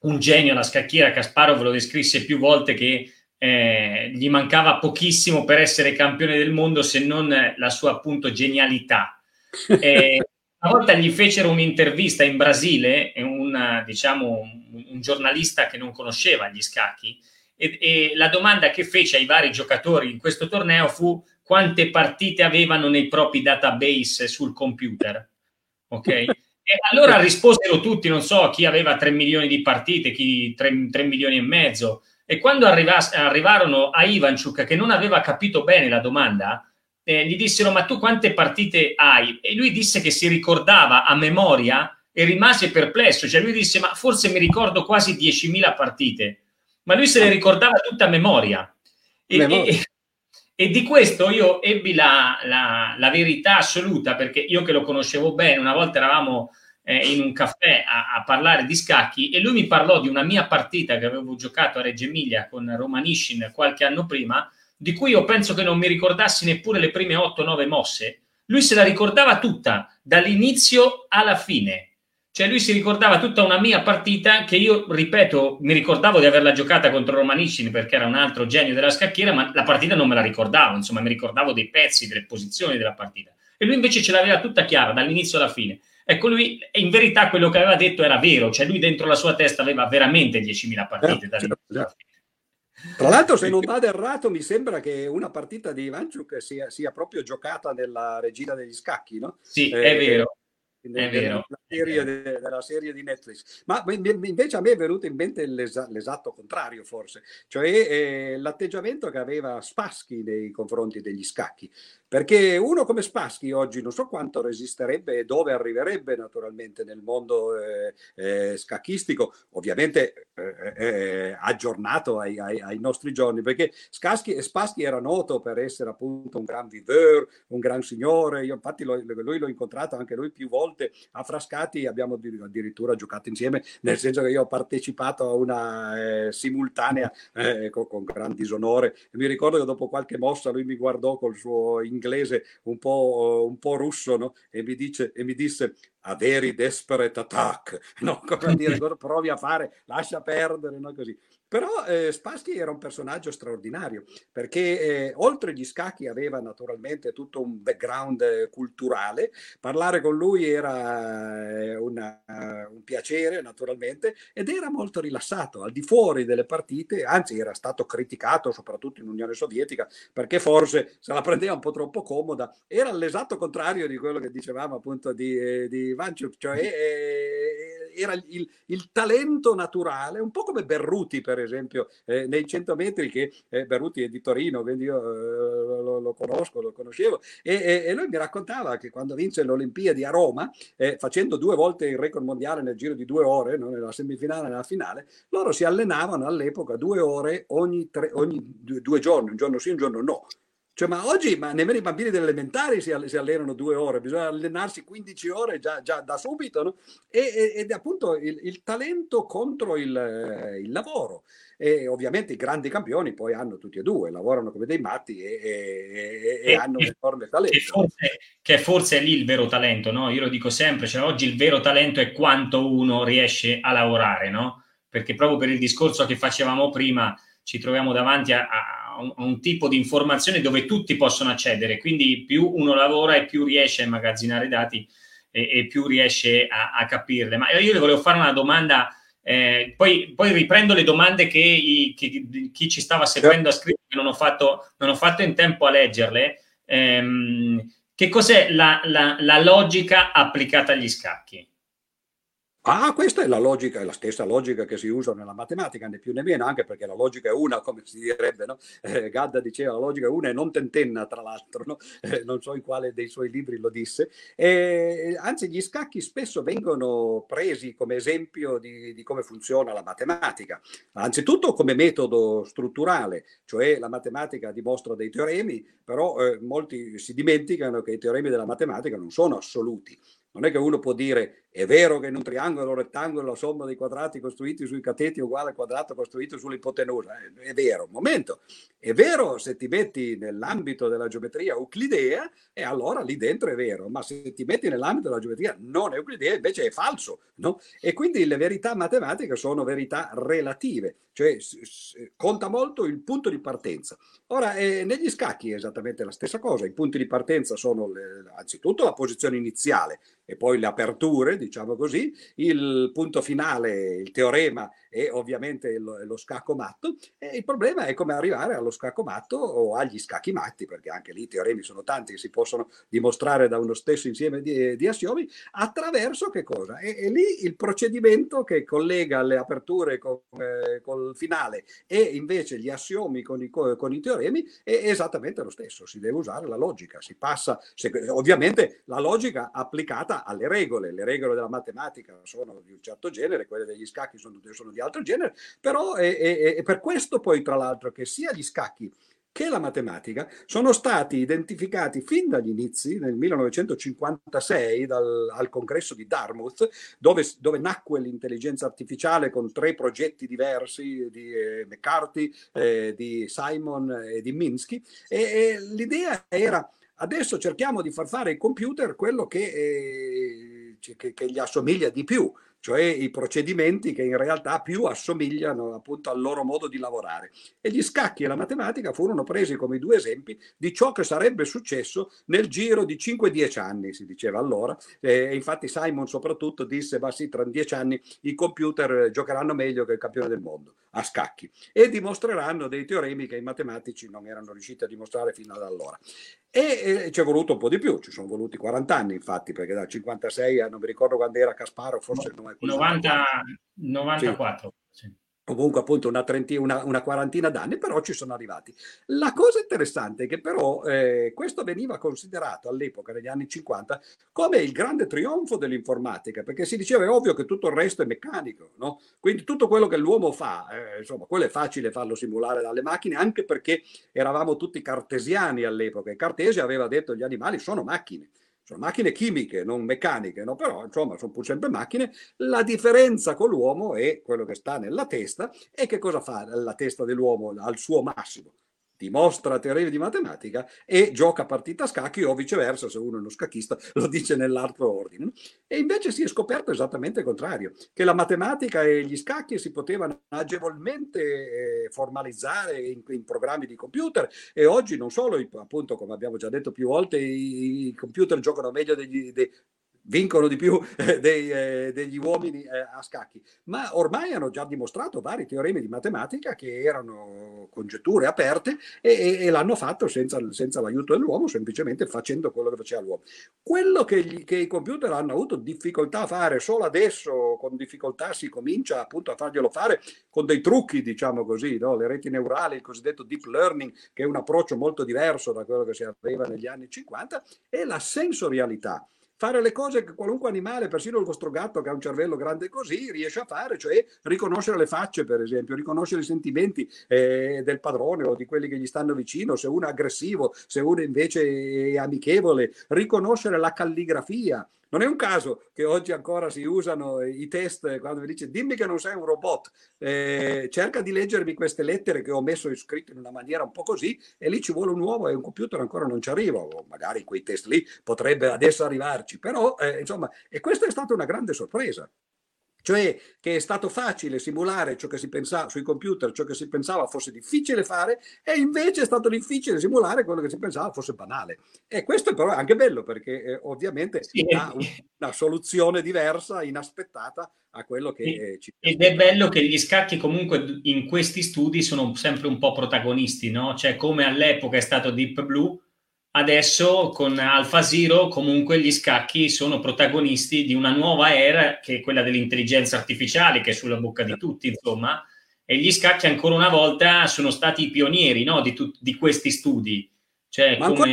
un genio alla scacchiera. Kasparov lo descrisse più volte che eh, gli mancava pochissimo per essere campione del mondo se non la sua appunto genialità. Eh, una volta gli fecero un'intervista in Brasile, un, diciamo, un, un giornalista che non conosceva gli scacchi, e, e, la domanda che fece ai vari giocatori in questo torneo fu quante partite avevano nei propri database sul computer. Ok? E allora risposero tutti, non so, chi aveva 3 milioni di partite, chi 3, 3 milioni e mezzo. E quando arrivas- arrivarono a Ivanchuk, che non aveva capito bene la domanda, eh, gli dissero ma tu quante partite hai? E lui disse che si ricordava a memoria e rimase perplesso, cioè lui disse ma forse mi ricordo quasi 10.000 partite, ma lui se le ricordava tutta a memoria. E, memoria. e, e di questo io ebbi la, la, la, verità assoluta perché io che lo conoscevo bene, una volta eravamo eh, in un caffè a, a, parlare di scacchi e lui mi parlò di una mia partita che avevo giocato a Reggio Emilia con Romanishin qualche anno prima di cui io penso che non mi ricordassi neppure le prime 8-9 mosse, lui se la ricordava tutta, dall'inizio alla fine. Cioè lui si ricordava tutta una mia partita che io, ripeto, mi ricordavo di averla giocata contro Romanicini perché era un altro genio della scacchiera, ma la partita non me la ricordavo, insomma mi ricordavo dei pezzi, delle posizioni della partita. E lui invece ce l'aveva tutta chiara, dall'inizio alla fine. Ecco, lui in verità quello che aveva detto era vero, cioè lui dentro la sua testa aveva veramente 10.000 partite. Eh, certo. Tra l'altro, se non vado errato, mi sembra che una partita di Ivanchuk sia, sia proprio giocata nella regina degli scacchi, no? Sì, eh, è vero. È vero. Serie de, della serie di Netflix. Ma invece a me è venuto in mente l'esa, l'esatto contrario, forse, cioè eh, l'atteggiamento che aveva Spassky nei confronti degli scacchi. Perché uno come Spassky oggi non so quanto resisterebbe e dove arriverebbe naturalmente nel mondo eh, eh, scacchistico, ovviamente eh, eh, aggiornato ai, ai, ai, nostri giorni, perché Spassky, Spassky era noto per essere appunto un gran viveur, un gran signore, io infatti lo, lui l'ho incontrato anche lui più volte a Frascati, abbiamo addirittura giocato insieme, nel senso che io ho partecipato a una eh, simultanea eh, con, con, gran disonore. Mi ricordo che dopo qualche mossa lui mi guardò col suo inglese un po', un po russo no? e, mi dice, e mi disse a very desperate attack, no? Cosa dire, provi a fare, lascia perdere, no? Così. Però eh, Spassky era un personaggio straordinario perché eh, oltre gli scacchi aveva naturalmente tutto un background eh, culturale, parlare con lui era eh, una, un piacere naturalmente ed era molto rilassato al di fuori delle partite, anzi era stato criticato soprattutto in Unione Sovietica perché forse se la prendeva un po' troppo comoda, era l'esatto contrario di quello che dicevamo appunto di, eh, di Vanchuk, cioè eh, era il, il, talento naturale, un po' come Berruti per esempio eh, nei 100 metri che eh, Berruti è di Torino, quindi io eh, lo, lo, conosco, lo conoscevo e, e, e, lui mi raccontava che quando vinse le Olimpiadi a Roma, eh, facendo due volte il record mondiale nel giro di due ore, no? nella semifinale e nella finale, loro si allenavano all'epoca due ore ogni, tre, ogni due, due giorni, un giorno sì, un giorno no. Cioè, ma oggi ma nemmeno i bambini delle elementari si, si, allenano due ore, bisogna allenarsi 15 ore già, già da subito, no? e, ed è appunto il, il talento contro il, il, lavoro. E ovviamente i grandi campioni poi hanno tutti e due, lavorano come dei matti e, e, e hanno un enorme talento. Che forse, che forse, è lì il vero talento, no? Io lo dico sempre, cioè oggi il vero talento è quanto uno riesce a lavorare, no? Perché proprio per il discorso che facevamo prima ci troviamo davanti a, a, un, un, tipo di informazione dove tutti possono accedere, quindi più uno lavora e più riesce a immagazzinare dati e, e più riesce a, a, capirle. Ma io le volevo fare una domanda, eh, poi, poi, riprendo le domande che, i, che, chi ci stava seguendo ha scritto, che non ho fatto, non ho fatto in tempo a leggerle. Ehm, che cos'è la, la, la logica applicata agli scacchi? Ah, questa è la logica, è la stessa logica che si usa nella matematica, né più né meno, anche perché la logica è una, come si direbbe, no? eh, Gadda diceva la logica è una e non tentenna, tra l'altro, no? eh, non so in quale dei suoi libri lo disse. Eh, anzi, gli scacchi spesso vengono presi come esempio di, di, come funziona la matematica, anzitutto come metodo strutturale, cioè la matematica dimostra dei teoremi, però eh, molti si dimenticano che i teoremi della matematica non sono assoluti. Non è che uno può dire È vero che in un triangolo rettangolo la somma dei quadrati costruiti sui cateti è uguale al quadrato costruito sull'ipotenusa. È vero, momento. È vero se ti metti nell'ambito della geometria euclidea e allora lì dentro è vero, ma se ti metti nell'ambito della geometria non euclidea invece è falso. No? E quindi le verità matematiche sono verità relative, cioè conta molto il punto di partenza. Ora, eh, negli scacchi è esattamente la stessa cosa. I punti di partenza sono le, anzitutto la posizione iniziale e poi le aperture, diciamo così, il punto finale, il teorema e ovviamente lo, lo scacco matto. E il problema è come arrivare allo scacco matto o agli scacchi matti, perché anche lì i teoremi sono tanti che si possono dimostrare da uno stesso insieme di, di assiomi, attraverso che cosa? E, e, lì il procedimento che collega le aperture con, eh, col finale e invece gli assiomi con i, con i teoremi è esattamente lo stesso. Si deve usare la logica, si passa, se, ovviamente la logica applicata alle regole. Le regole della matematica sono di un certo genere, quelle degli scacchi sono, sono di di altro genere, però è, è, è per questo poi tra l'altro che sia gli scacchi che la matematica sono stati identificati fin dagli inizi, nel 1956, dal, al congresso di Dartmouth, dove, dove, nacque l'intelligenza artificiale con tre progetti diversi di eh, McCarthy, eh, di Simon e di Minsky. E, e, l'idea era adesso cerchiamo di far fare ai computer quello che, eh, che, che gli assomiglia di più cioè i procedimenti che in realtà più assomigliano appunto al loro modo di lavorare. E gli scacchi e la matematica furono presi come due esempi di ciò che sarebbe successo nel giro di 5-10 anni, si diceva allora. E infatti Simon soprattutto disse, ma sì, tra 10 anni i computer giocheranno meglio che il campione del mondo a scacchi e dimostreranno dei teoremi che i matematici non erano riusciti a dimostrare fino ad allora. E, e ci è voluto un po' di più, ci sono voluti 40 anni infatti, perché dal 56 a non mi ricordo quando era Casparo, forse no, 90, 94. Sì. Comunque appunto una, trentina, una, una, quarantina d'anni, però ci sono arrivati. La cosa interessante è che però eh, questo veniva considerato all'epoca, negli anni 50, come il grande trionfo dell'informatica, perché si diceva è ovvio che tutto il resto è meccanico, no? quindi tutto quello che l'uomo fa, eh, insomma, quello è facile farlo simulare dalle macchine, anche perché eravamo tutti cartesiani all'epoca e Cartesio aveva detto gli animali sono macchine sono macchine chimiche, non meccaniche, no? però insomma sono pur sempre macchine. La differenza con l'uomo è quello che sta nella testa e che cosa fa la testa dell'uomo al suo massimo? Dimostra teoremi di matematica e gioca partita a scacchi o viceversa, se uno è uno scacchista lo dice nell'altro ordine. E invece si è scoperto esattamente il contrario, che la matematica e gli scacchi si potevano agevolmente eh, formalizzare in, in, programmi di computer e oggi non solo, appunto, come abbiamo già detto più volte, i computer giocano meglio degli, dei, vincono di più eh, dei, eh, degli uomini eh, a scacchi, ma ormai hanno già dimostrato vari teoremi di matematica che erano congetture aperte e, e, e l'hanno fatto senza, senza, l'aiuto dell'uomo, semplicemente facendo quello che faceva l'uomo. Quello che, gli, che, i computer hanno avuto difficoltà a fare solo adesso, con difficoltà si comincia appunto a farglielo fare con dei trucchi, diciamo così, no? le reti neurali, il cosiddetto deep learning, che è un approccio molto diverso da quello che si aveva negli anni 50, e la sensorialità fare le cose che qualunque animale, persino il vostro gatto che ha un cervello grande così, riesce a fare, cioè riconoscere le facce, per esempio, riconoscere i sentimenti eh, del padrone o di quelli che gli stanno vicino, se uno è aggressivo, se uno invece è amichevole, riconoscere la calligrafia, non è un caso che oggi ancora si usano i test quando mi dice dimmi che non sei un robot, eh, cerca di leggermi queste lettere che ho messo scritte in una maniera un po' così e lì ci vuole un uovo e un computer ancora non ci arriva, o magari quei test lì potrebbe adesso arrivarci, però eh, insomma, e questa è stata una grande sorpresa cioè che è stato facile simulare ciò che si pensava sui computer, ciò che si pensava fosse difficile fare e invece è stato difficile simulare quello che si pensava fosse banale. E questo è però anche bello perché eh, ovviamente sì. ha una soluzione diversa, inaspettata a quello che e, ci Ed è bello che gli scacchi comunque in questi studi sono sempre un po' protagonisti, no? Cioè come all'epoca è stato Deep Blue, adesso con Alpha Zero comunque gli scacchi sono protagonisti di una nuova era che è quella dell'intelligenza artificiale che è sulla bocca di tutti, insomma, e gli scacchi ancora una volta sono stati i pionieri no, di, tu- di, questi studi. Cioè, come... ancora,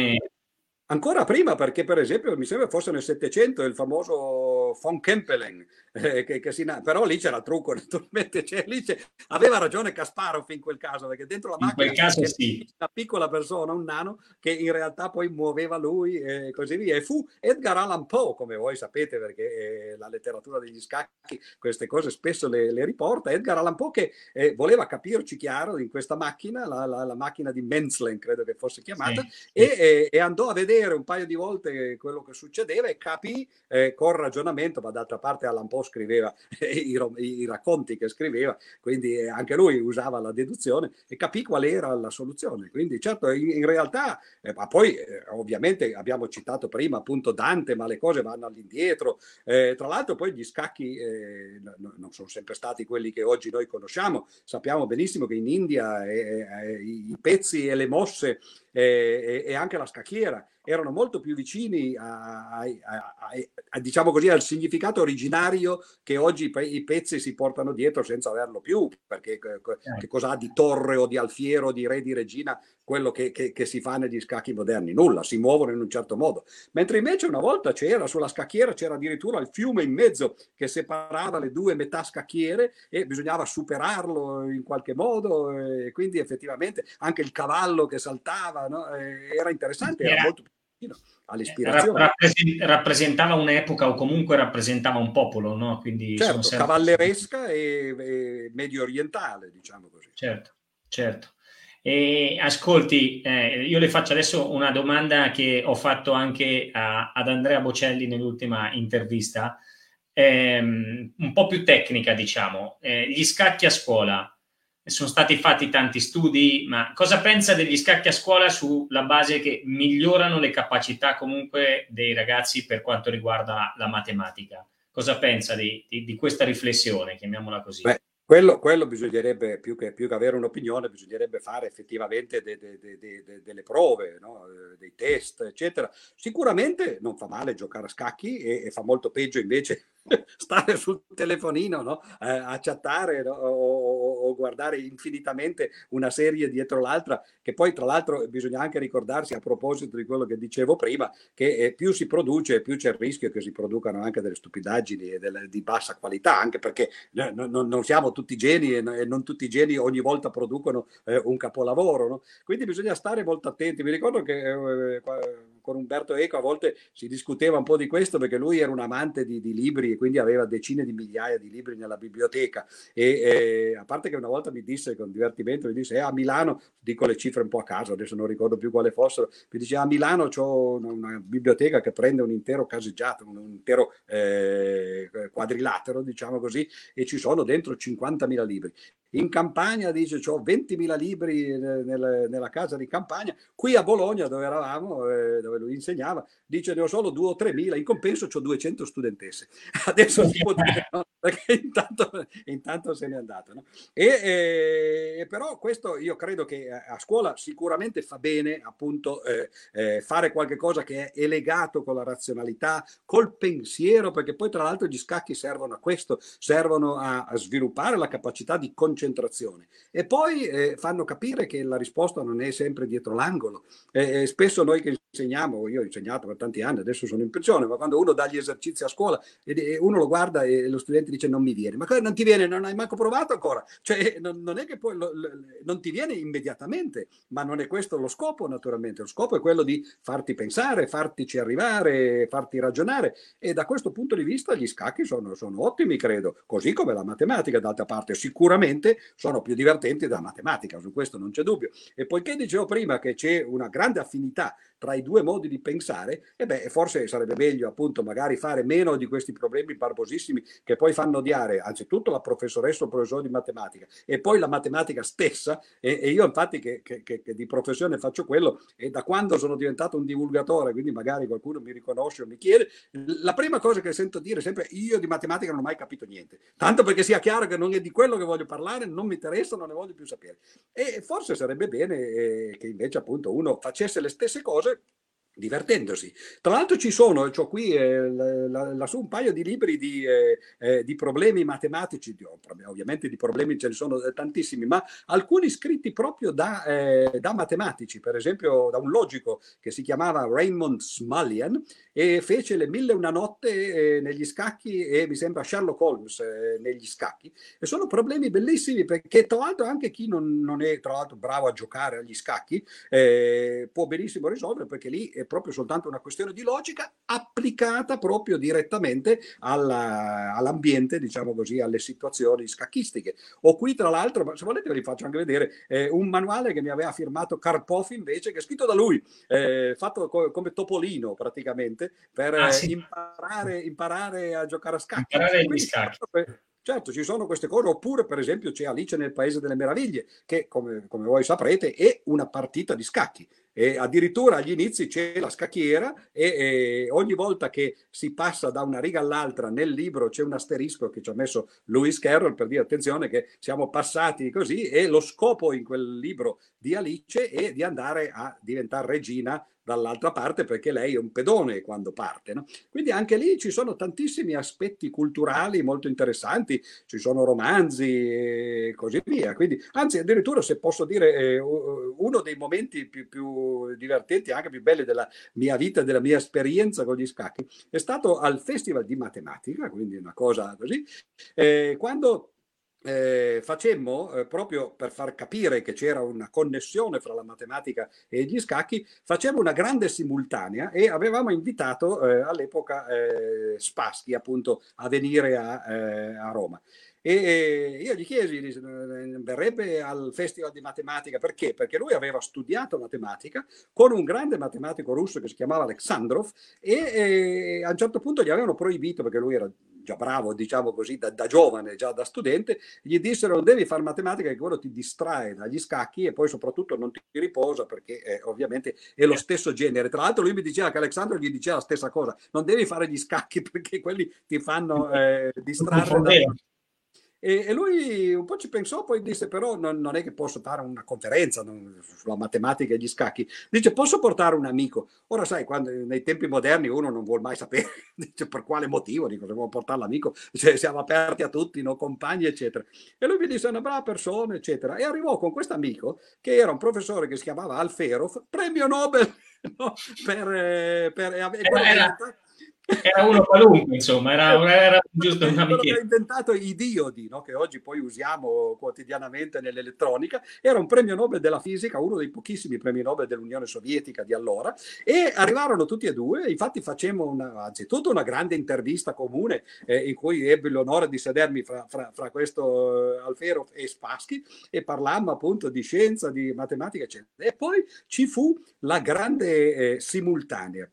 ancora, prima, perché per esempio mi sembra fosse nel Settecento il famoso von Kempelen, eh, che, che si, però lì c'era il trucco, naturalmente, cioè, lì aveva ragione Kasparov in quel caso, perché dentro la macchina c'era sì. una piccola persona, un nano, che in realtà poi muoveva lui e così via. E fu Edgar Allan Poe, come voi sapete, perché eh, la letteratura degli scacchi queste cose spesso le, le riporta, Edgar Allan Poe che eh, voleva capirci chiaro in questa macchina, la, la, la macchina di Menzlen, credo che fosse chiamata, sì. e, e, andò a vedere un paio di volte quello che succedeva e capì eh, con ragionamento, ma d'altra parte Allan Poe scriveva i, i, racconti che scriveva, quindi eh, anche lui usava la deduzione e capì qual era la soluzione. Quindi certo, in, in realtà, eh, ma poi eh, ovviamente abbiamo citato prima appunto Dante, ma le cose vanno all'indietro. Eh, tra l'altro poi gli scacchi eh, non sono sempre stati quelli che oggi noi conosciamo, sappiamo benissimo che in India i pezzi e le mosse e anche la scacchiera erano molto più vicini a, a, a, diciamo così, al significato originario che oggi i pezzi si portano dietro senza averlo più, perché certo. che cosa ha di torre o di alfiero, di re di regina, quello che, che, che, si fa negli scacchi moderni? Nulla, si muovono in un certo modo. Mentre invece una volta c'era, sulla scacchiera c'era addirittura il fiume in mezzo che separava le due metà scacchiere e bisognava superarlo in qualche modo e quindi effettivamente anche il cavallo che saltava no? era interessante, era molto più all'ispirazione. rappresentava un'epoca o comunque rappresentava un popolo, no? Quindi certo, sempre... cavalleresca e, e, medio orientale, diciamo così. Certo, certo. E ascolti, eh, io le faccio adesso una domanda che ho fatto anche a, ad Andrea Bocelli nell'ultima intervista, ehm, un po' più tecnica, diciamo. Eh, gli scacchi a scuola, sono stati fatti tanti studi, ma cosa pensa degli scacchi a scuola sulla base che migliorano le capacità comunque dei ragazzi per quanto riguarda la matematica? Cosa pensa di, di, di questa riflessione, chiamiamola così? Beh, quello, quello, bisognerebbe, più che, più che, avere un'opinione, bisognerebbe fare effettivamente de, de, de, delle prove, no? dei test, eccetera. Sicuramente non fa male giocare a scacchi e, e fa molto peggio invece stare sul telefonino no? eh, a chattare no? o, o, guardare infinitamente una serie dietro l'altra, che poi tra l'altro bisogna anche ricordarsi a proposito di quello che dicevo prima, che eh, più si produce più c'è il rischio che si producano anche delle stupidaggini e delle, di bassa qualità, anche perché no, non siamo tutti geni e, e, non tutti i geni ogni volta producono eh, un capolavoro. Quindi bisogna stare molto attenti. Mi ricordo che eh, con Umberto Eco a volte si discuteva un po' di questo perché lui era un amante di, di libri e quindi aveva decine di migliaia di libri nella biblioteca e eh, a parte che una volta mi disse con divertimento, mi disse eh, a Milano, dico le cifre un po' a caso, adesso non ricordo più quale fossero, mi dice a Milano ho una, una, biblioteca che prende un intero caseggiato, un, un intero eh, quadrilatero, diciamo così, e ci sono dentro 50.000 libri. In campagna dice ho 20.000 libri nel, nella casa di campagna, qui a Bologna dove eravamo, eh, dove lui insegnava, dice ne ho solo 2 o 3.000, in compenso ho 200 studentesse. Adesso si può dire no, perché intanto, intanto, se n'è andato. No? E, eh, però questo io credo che a scuola sicuramente fa bene appunto eh, eh, fare qualche cosa che è legato con la razionalità, col pensiero, perché poi tra l'altro gli scacchi servono a questo, servono a, a sviluppare la capacità di concentrazione concentrazione. E poi eh, fanno capire che la risposta non è sempre dietro l'angolo. Eh, spesso noi che insegniamo, io ho insegnato per tanti anni, adesso sono in pensione, ma quando uno dà gli esercizi a scuola e uno lo guarda e lo studente dice non mi viene, ma non ti viene, non hai manco provato ancora, cioè non, non è che poi lo, non ti viene immediatamente, ma non è questo lo scopo naturalmente, lo scopo è quello di farti pensare, fartici arrivare, farti ragionare. E da questo punto di vista gli scacchi sono, sono ottimi credo, così come la matematica d'altra parte, sicuramente sono più divertenti della matematica, su questo non c'è dubbio. E poiché dicevo prima che c'è una grande affinità tra i due modi di pensare, e beh, forse sarebbe meglio appunto magari fare meno di questi problemi barbosissimi che poi fanno odiare anzitutto la professoressa o il professore di matematica e poi la matematica stessa. E, e io infatti che, che, che, di professione faccio quello e da quando sono diventato un divulgatore, quindi magari qualcuno mi riconosce o mi chiede, la prima cosa che sento dire sempre io di matematica non ho mai capito niente, tanto perché sia chiaro che non è di quello che voglio parlare, non mi interessa, non ne voglio più sapere. E forse sarebbe bene eh, che invece appunto uno facesse le stesse cose divertendosi. Tra l'altro ci sono, ho qui eh, lassù un paio di libri di, eh, eh, di problemi matematici, ovviamente di problemi ce ne sono tantissimi, ma alcuni scritti proprio da, eh, da matematici, per esempio da un logico che si chiamava Raymond Smullian e fece le mille una notte eh, negli scacchi e mi sembra Sherlock Holmes eh, negli scacchi e sono problemi bellissimi perché tra l'altro anche chi non, non è tra l'altro bravo a giocare agli scacchi può benissimo risolvere perché lì è proprio soltanto una questione di logica applicata proprio direttamente alla, all'ambiente, diciamo così, alle situazioni scacchistiche. Ho qui tra l'altro, se volete ve li faccio anche vedere, eh, un manuale che mi aveva firmato Karpov invece, che è scritto da lui, eh, fatto co- come Topolino praticamente, per ah, sì. imparare, imparare, a giocare a scacchi. Imparare gli scacchi. Certo, ci sono queste cose, oppure per esempio c'è Alice nel Paese delle Meraviglie, che come, come voi saprete è una partita di scacchi. E addirittura agli inizi c'è la scacchiera e, e, ogni volta che si passa da una riga all'altra nel libro c'è un asterisco che ci ha messo Lewis Carroll per dire attenzione che siamo passati così e lo scopo in quel libro di Alice è di andare a diventare regina dall'altra parte perché lei è un pedone quando parte. No? Quindi anche lì ci sono tantissimi aspetti culturali molto interessanti, ci sono romanzi e così via. Quindi, anzi, addirittura se posso dire, eh, uno dei momenti più, più divertenti, anche più belli della mia vita, della mia esperienza con gli scacchi, è stato al Festival di Matematica, quindi una cosa così, eh, quando eh, facemmo, eh, proprio per far capire che c'era una connessione fra la matematica e gli scacchi, facemmo una grande simultanea e avevamo invitato eh, all'epoca eh, Spaschi appunto a venire a, eh, a Roma. E io gli chiesi, verrebbe al Festival di Matematica, perché? Perché lui aveva studiato matematica con un grande matematico russo che si chiamava Alexandrov e, e a un certo punto gli avevano proibito, perché lui era già bravo, diciamo così, da, da, giovane, già da studente, gli dissero non devi fare matematica che quello ti distrae dagli scacchi e poi soprattutto non ti riposa perché eh, ovviamente è lo stesso genere. Tra l'altro lui mi diceva che Alessandro gli diceva la stessa cosa, non devi fare gli scacchi perché quelli ti fanno eh, distrarre. E, e, lui un po' ci pensò, poi disse: Però non, non è che posso fare una conferenza non, sulla matematica e gli scacchi. Dice: Posso portare un amico? Ora, sai, quando, nei tempi moderni uno non vuole mai sapere dice, per quale motivo. Dico: Se vuole portare l'amico, cioè, siamo aperti a tutti, no? compagni, eccetera. E lui mi disse: È una brava persona, eccetera. E arrivò con questo amico che era un professore che si chiamava Alferov, premio Nobel. No? Per, eh, per, per, per, era, era uno qualunque, insomma, era, era giusto un amichetto. Ha inventato i diodi, no? che oggi poi usiamo quotidianamente nell'elettronica. Era un premio Nobel della fisica, uno dei pochissimi premi Nobel dell'Unione Sovietica di allora, e arrivarono tutti e due. Infatti facemmo una, anzitutto una grande intervista comune eh, in cui ebbi l'onore di sedermi fra, fra, fra questo eh, Alferov e Spassky e parlammo appunto di scienza, di matematica, eccetera. E poi ci fu la grande eh, simultanea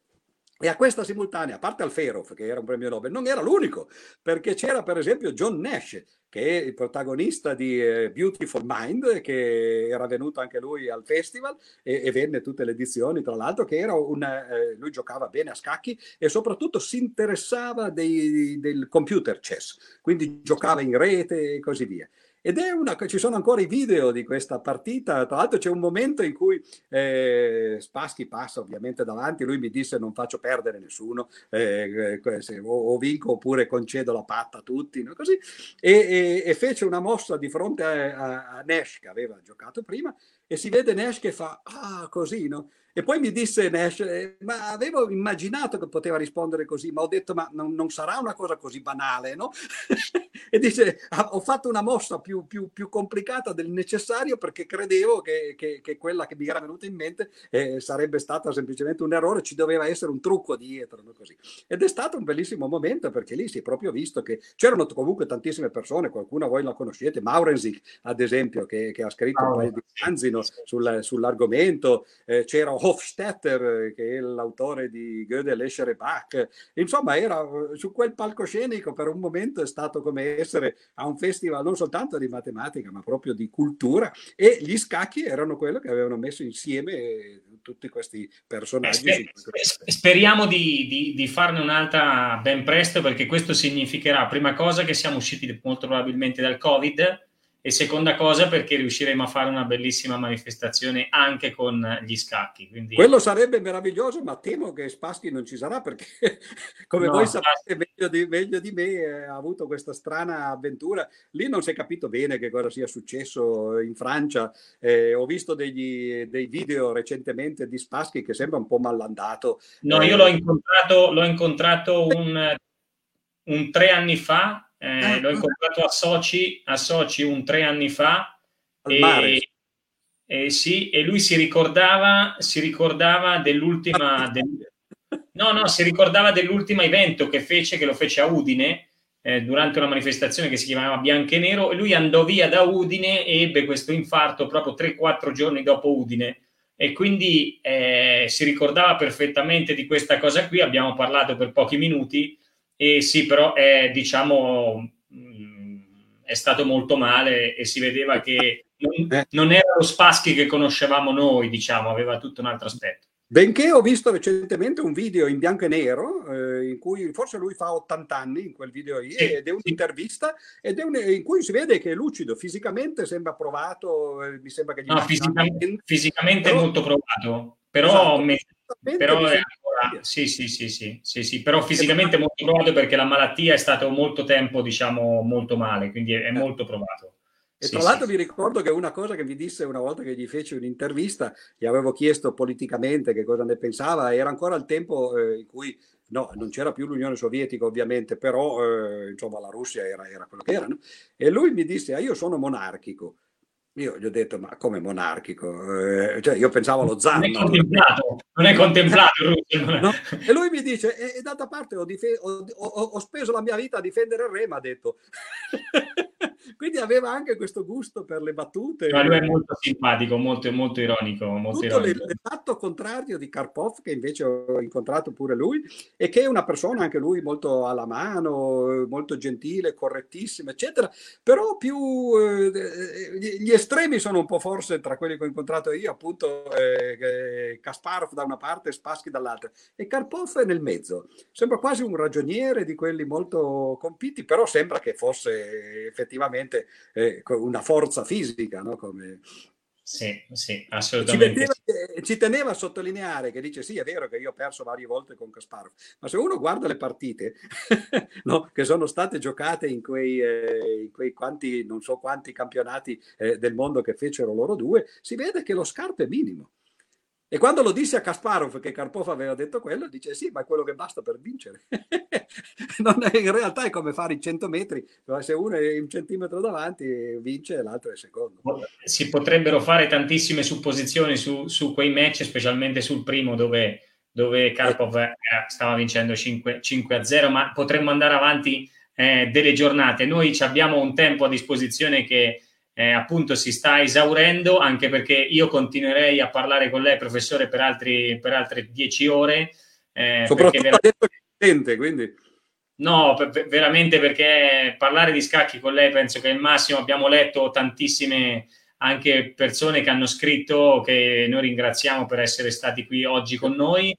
e a questa simultanea, a parte Alferov, che era un premio Nobel, non era l'unico, perché c'era per esempio John Nash, che è il protagonista di uh, Beautiful Mind, che era venuto anche lui al festival e, e venne tutte le edizioni, tra l'altro, che era un, eh, lui giocava bene a scacchi e soprattutto si interessava dei, del computer chess, quindi giocava in rete e così via. Ed è una, ci sono ancora i video di questa partita, tra l'altro c'è un momento in cui eh, Spaschi passa ovviamente davanti, lui mi disse non faccio perdere nessuno, eh, se, o, o, vinco oppure concedo la patta a tutti, no? Così, e, e, e, fece una mossa di fronte a, a, a Nash che aveva giocato prima e si vede Nash che fa ah così, no? E poi mi disse Nash, eh, ma avevo immaginato che poteva rispondere così, ma ho detto, ma non, non sarà una cosa così banale, no? e dice, ah, ho fatto una mossa più, più, più, complicata del necessario perché credevo che, che, che, quella che mi era venuta in mente eh, sarebbe stata semplicemente un errore, ci doveva essere un trucco dietro, no? così. Ed è stato un bellissimo momento perché lì si è proprio visto che c'erano comunque tantissime persone, qualcuno voi la conoscete, Maurensic ad esempio, che, che ha scritto oh, un paio di romanzi no? sul, sull'argomento, eh, c'era Hofstetter, che è l'autore di Gödel, Escher e Bach. Insomma, era su quel palcoscenico per un momento è stato come essere a un festival non soltanto di matematica, ma proprio di cultura. E gli scacchi erano quello che avevano messo insieme tutti questi personaggi. Eh, sper- speriamo di, di, di, farne un'altra ben presto, perché questo significherà, prima cosa, che siamo usciti molto probabilmente dal Covid e seconda cosa perché riusciremo a fare una bellissima manifestazione anche con gli scacchi. Quindi... Quello sarebbe meraviglioso, ma temo che Spaschi non ci sarà perché, come no, voi sapete meglio di, meglio di me, eh, ha avuto questa strana avventura. Lì non si è capito bene che cosa sia successo in Francia. Eh, ho visto degli, dei video recentemente di Spaschi che sembra un po' malandato. No, eh, io l'ho incontrato, l'ho incontrato un, un tre anni fa eh, l'ho incontrato a Sochi, a Sochi un tre anni fa. Al e, mare. E, sì, e lui si ricordava, si ricordava dell'ultima... Del, no, no, si ricordava dell'ultimo evento che fece, che lo fece a Udine, eh, durante una manifestazione che si chiamava Bianco e Nero, e lui andò via da Udine e ebbe questo infarto proprio 3-4 giorni dopo Udine. E quindi eh, si ricordava perfettamente di questa cosa qui, abbiamo parlato per pochi minuti e sì, però è, diciamo, mm, è stato molto male e si vedeva che non, eh. non era lo Spaschi che conoscevamo noi, diciamo, aveva tutto un altro aspetto. Benché ho visto recentemente un video in bianco e nero eh, in cui forse lui fa 80 anni in quel video lì, sì, ed è un'intervista ed è un, in cui si vede che è lucido, fisicamente sembra provato, eh, mi sembra che gli no, fisicamente, fisicamente però, molto provato, però, esatto, me, però è ancora, sì, sì, sì, sì, sì, sì, però fisicamente molto provato perché la malattia è stato molto tempo, diciamo, molto male, quindi è, è molto provato. E tra l'altro mi ricordo che una cosa che mi disse una volta che gli feci un'intervista, gli avevo chiesto politicamente che cosa ne pensava, era ancora il tempo eh, in cui no, non c'era più l'Unione Sovietica ovviamente, però eh, insomma la Russia era, era, quello che era. No? E lui mi disse, ah, io sono monarchico. Io gli ho detto, ma come monarchico? Eh, cioè, io pensavo allo zar. Non è contemplato, non è contemplato. no? E lui mi dice, e, e d'altra parte ho, dife- ho, ho, ho, speso la mia vita a difendere il re, mi ha detto. Quindi aveva anche questo gusto per le battute. Ma lui è molto simpatico, molto, molto ironico. Molto Tutto ironico. l'esatto contrario di Karpov, che invece ho incontrato pure lui, e che è una persona anche lui molto alla mano, molto gentile, correttissima, eccetera. Però più eh, gli estremi sono un po' forse tra quelli che ho incontrato io, appunto eh, Kasparov da una parte e Spassky dall'altra. E Karpov è nel mezzo. Sembra quasi un ragioniere di quelli molto compiti, però sembra che fosse effettivamente eh, una forza fisica, no? Come, sì, sì, assolutamente. Ci, metteva, ci, teneva a sottolineare che dice: Sì, è vero che io ho perso varie volte con Kasparov, ma se uno guarda le partite no, che sono state giocate in quei, eh, in quei quanti, non so quanti campionati eh, del mondo che fecero loro due, si vede che lo scarpe è minimo. E quando lo disse a Kasparov che Karpov aveva detto quello, dice sì, ma è quello che basta per vincere. è, in realtà è come fare i 100 metri, se uno è un centimetro davanti vince e l'altro è secondo. Si potrebbero fare tantissime supposizioni su, su quei match, specialmente sul primo dove, dove Karpov eh, stava vincendo 5, 5 a 0, ma potremmo andare avanti eh, delle giornate. Noi abbiamo un tempo a disposizione che eh, appunto si sta esaurendo, anche perché io continuerei a parlare con lei, professore, per, altri, per altre dieci ore. Eh, Soprattutto ver- detto che sente, quindi... No, per, veramente perché parlare di scacchi con lei penso che è il massimo. Abbiamo letto tantissime anche persone che hanno scritto che noi ringraziamo per essere stati qui oggi con noi.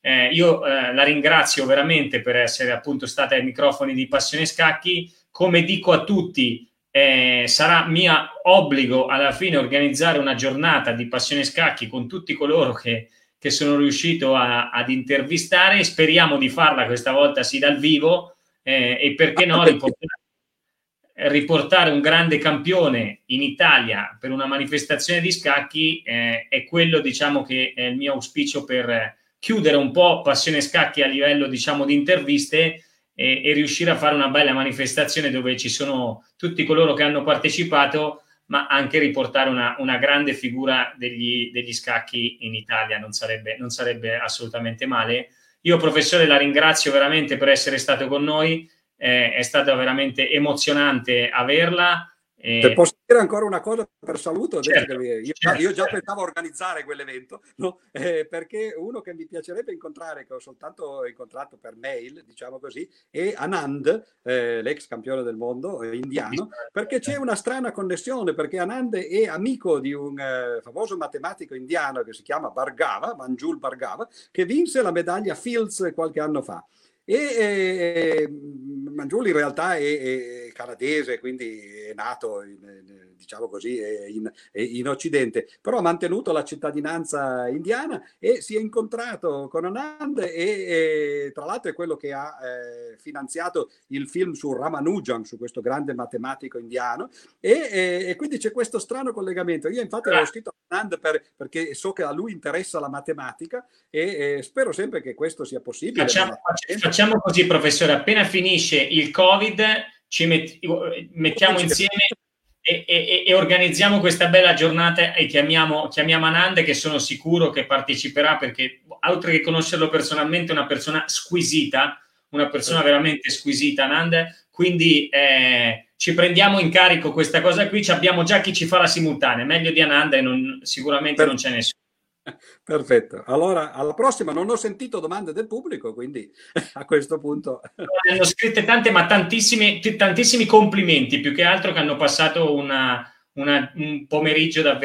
Eh, io eh, la ringrazio veramente per essere appunto stata ai microfoni di Passione Scacchi. Come dico a tutti, eh, sarà mio obbligo alla fine organizzare una giornata di passione scacchi con tutti coloro che, che sono riuscito a, ad intervistare. Speriamo di farla questa volta sì dal vivo eh, e perché no riportare, riportare, un grande campione in Italia per una manifestazione di scacchi eh, è quello diciamo che è il mio auspicio per chiudere un po' passione scacchi a livello diciamo di interviste e, e, riuscire a fare una bella manifestazione dove ci sono tutti coloro che hanno partecipato, ma anche riportare una, una grande figura degli, degli, scacchi in Italia, non sarebbe, non sarebbe, assolutamente male. Io, professore, la ringrazio veramente per essere stato con noi, eh, è stato veramente emozionante averla. Se posso ancora una cosa per saluto, certo, io, certo. io, già pensavo a organizzare quell'evento, no? eh, perché uno che mi piacerebbe incontrare, che ho soltanto incontrato per mail, diciamo così, è Anand, eh, l'ex campione del mondo eh, indiano, perché c'è una strana connessione, perché Anand è amico di un eh, famoso matematico indiano che si chiama Bhargava, Manjul Bhargava, che vinse la medaglia Fields qualche anno fa. E eh, Mangiuli in realtà è, è, canadese, quindi è nato, in, diciamo così, in, in, Occidente, però ha mantenuto la cittadinanza indiana e si è incontrato con Anand e, e tra l'altro è quello che ha eh, finanziato il film su Ramanujan, su questo grande matematico indiano e, e, e quindi c'è questo strano collegamento. Io infatti avevo scritto a Anand per, perché so che a lui interessa la matematica e, spero sempre che questo sia possibile. Facciamo, facciamo così, professore, appena finisce il Covid ci met- mettiamo insieme e, e, e, organizziamo questa bella giornata e chiamiamo, chiamiamo Anand che sono sicuro che parteciperà perché oltre che conoscerlo personalmente è una persona squisita, una persona veramente squisita Anand, quindi eh, ci prendiamo in carico questa cosa qui, abbiamo già chi ci fa la simultanea, meglio di Anand e non, sicuramente per... non c'è nessuno. Perfetto, allora alla prossima. Non ho sentito domande del pubblico, quindi a questo punto... Ne hanno scritte tante, ma tantissimi, tantissimi complimenti, più che altro che hanno passato una, una, un pomeriggio davvero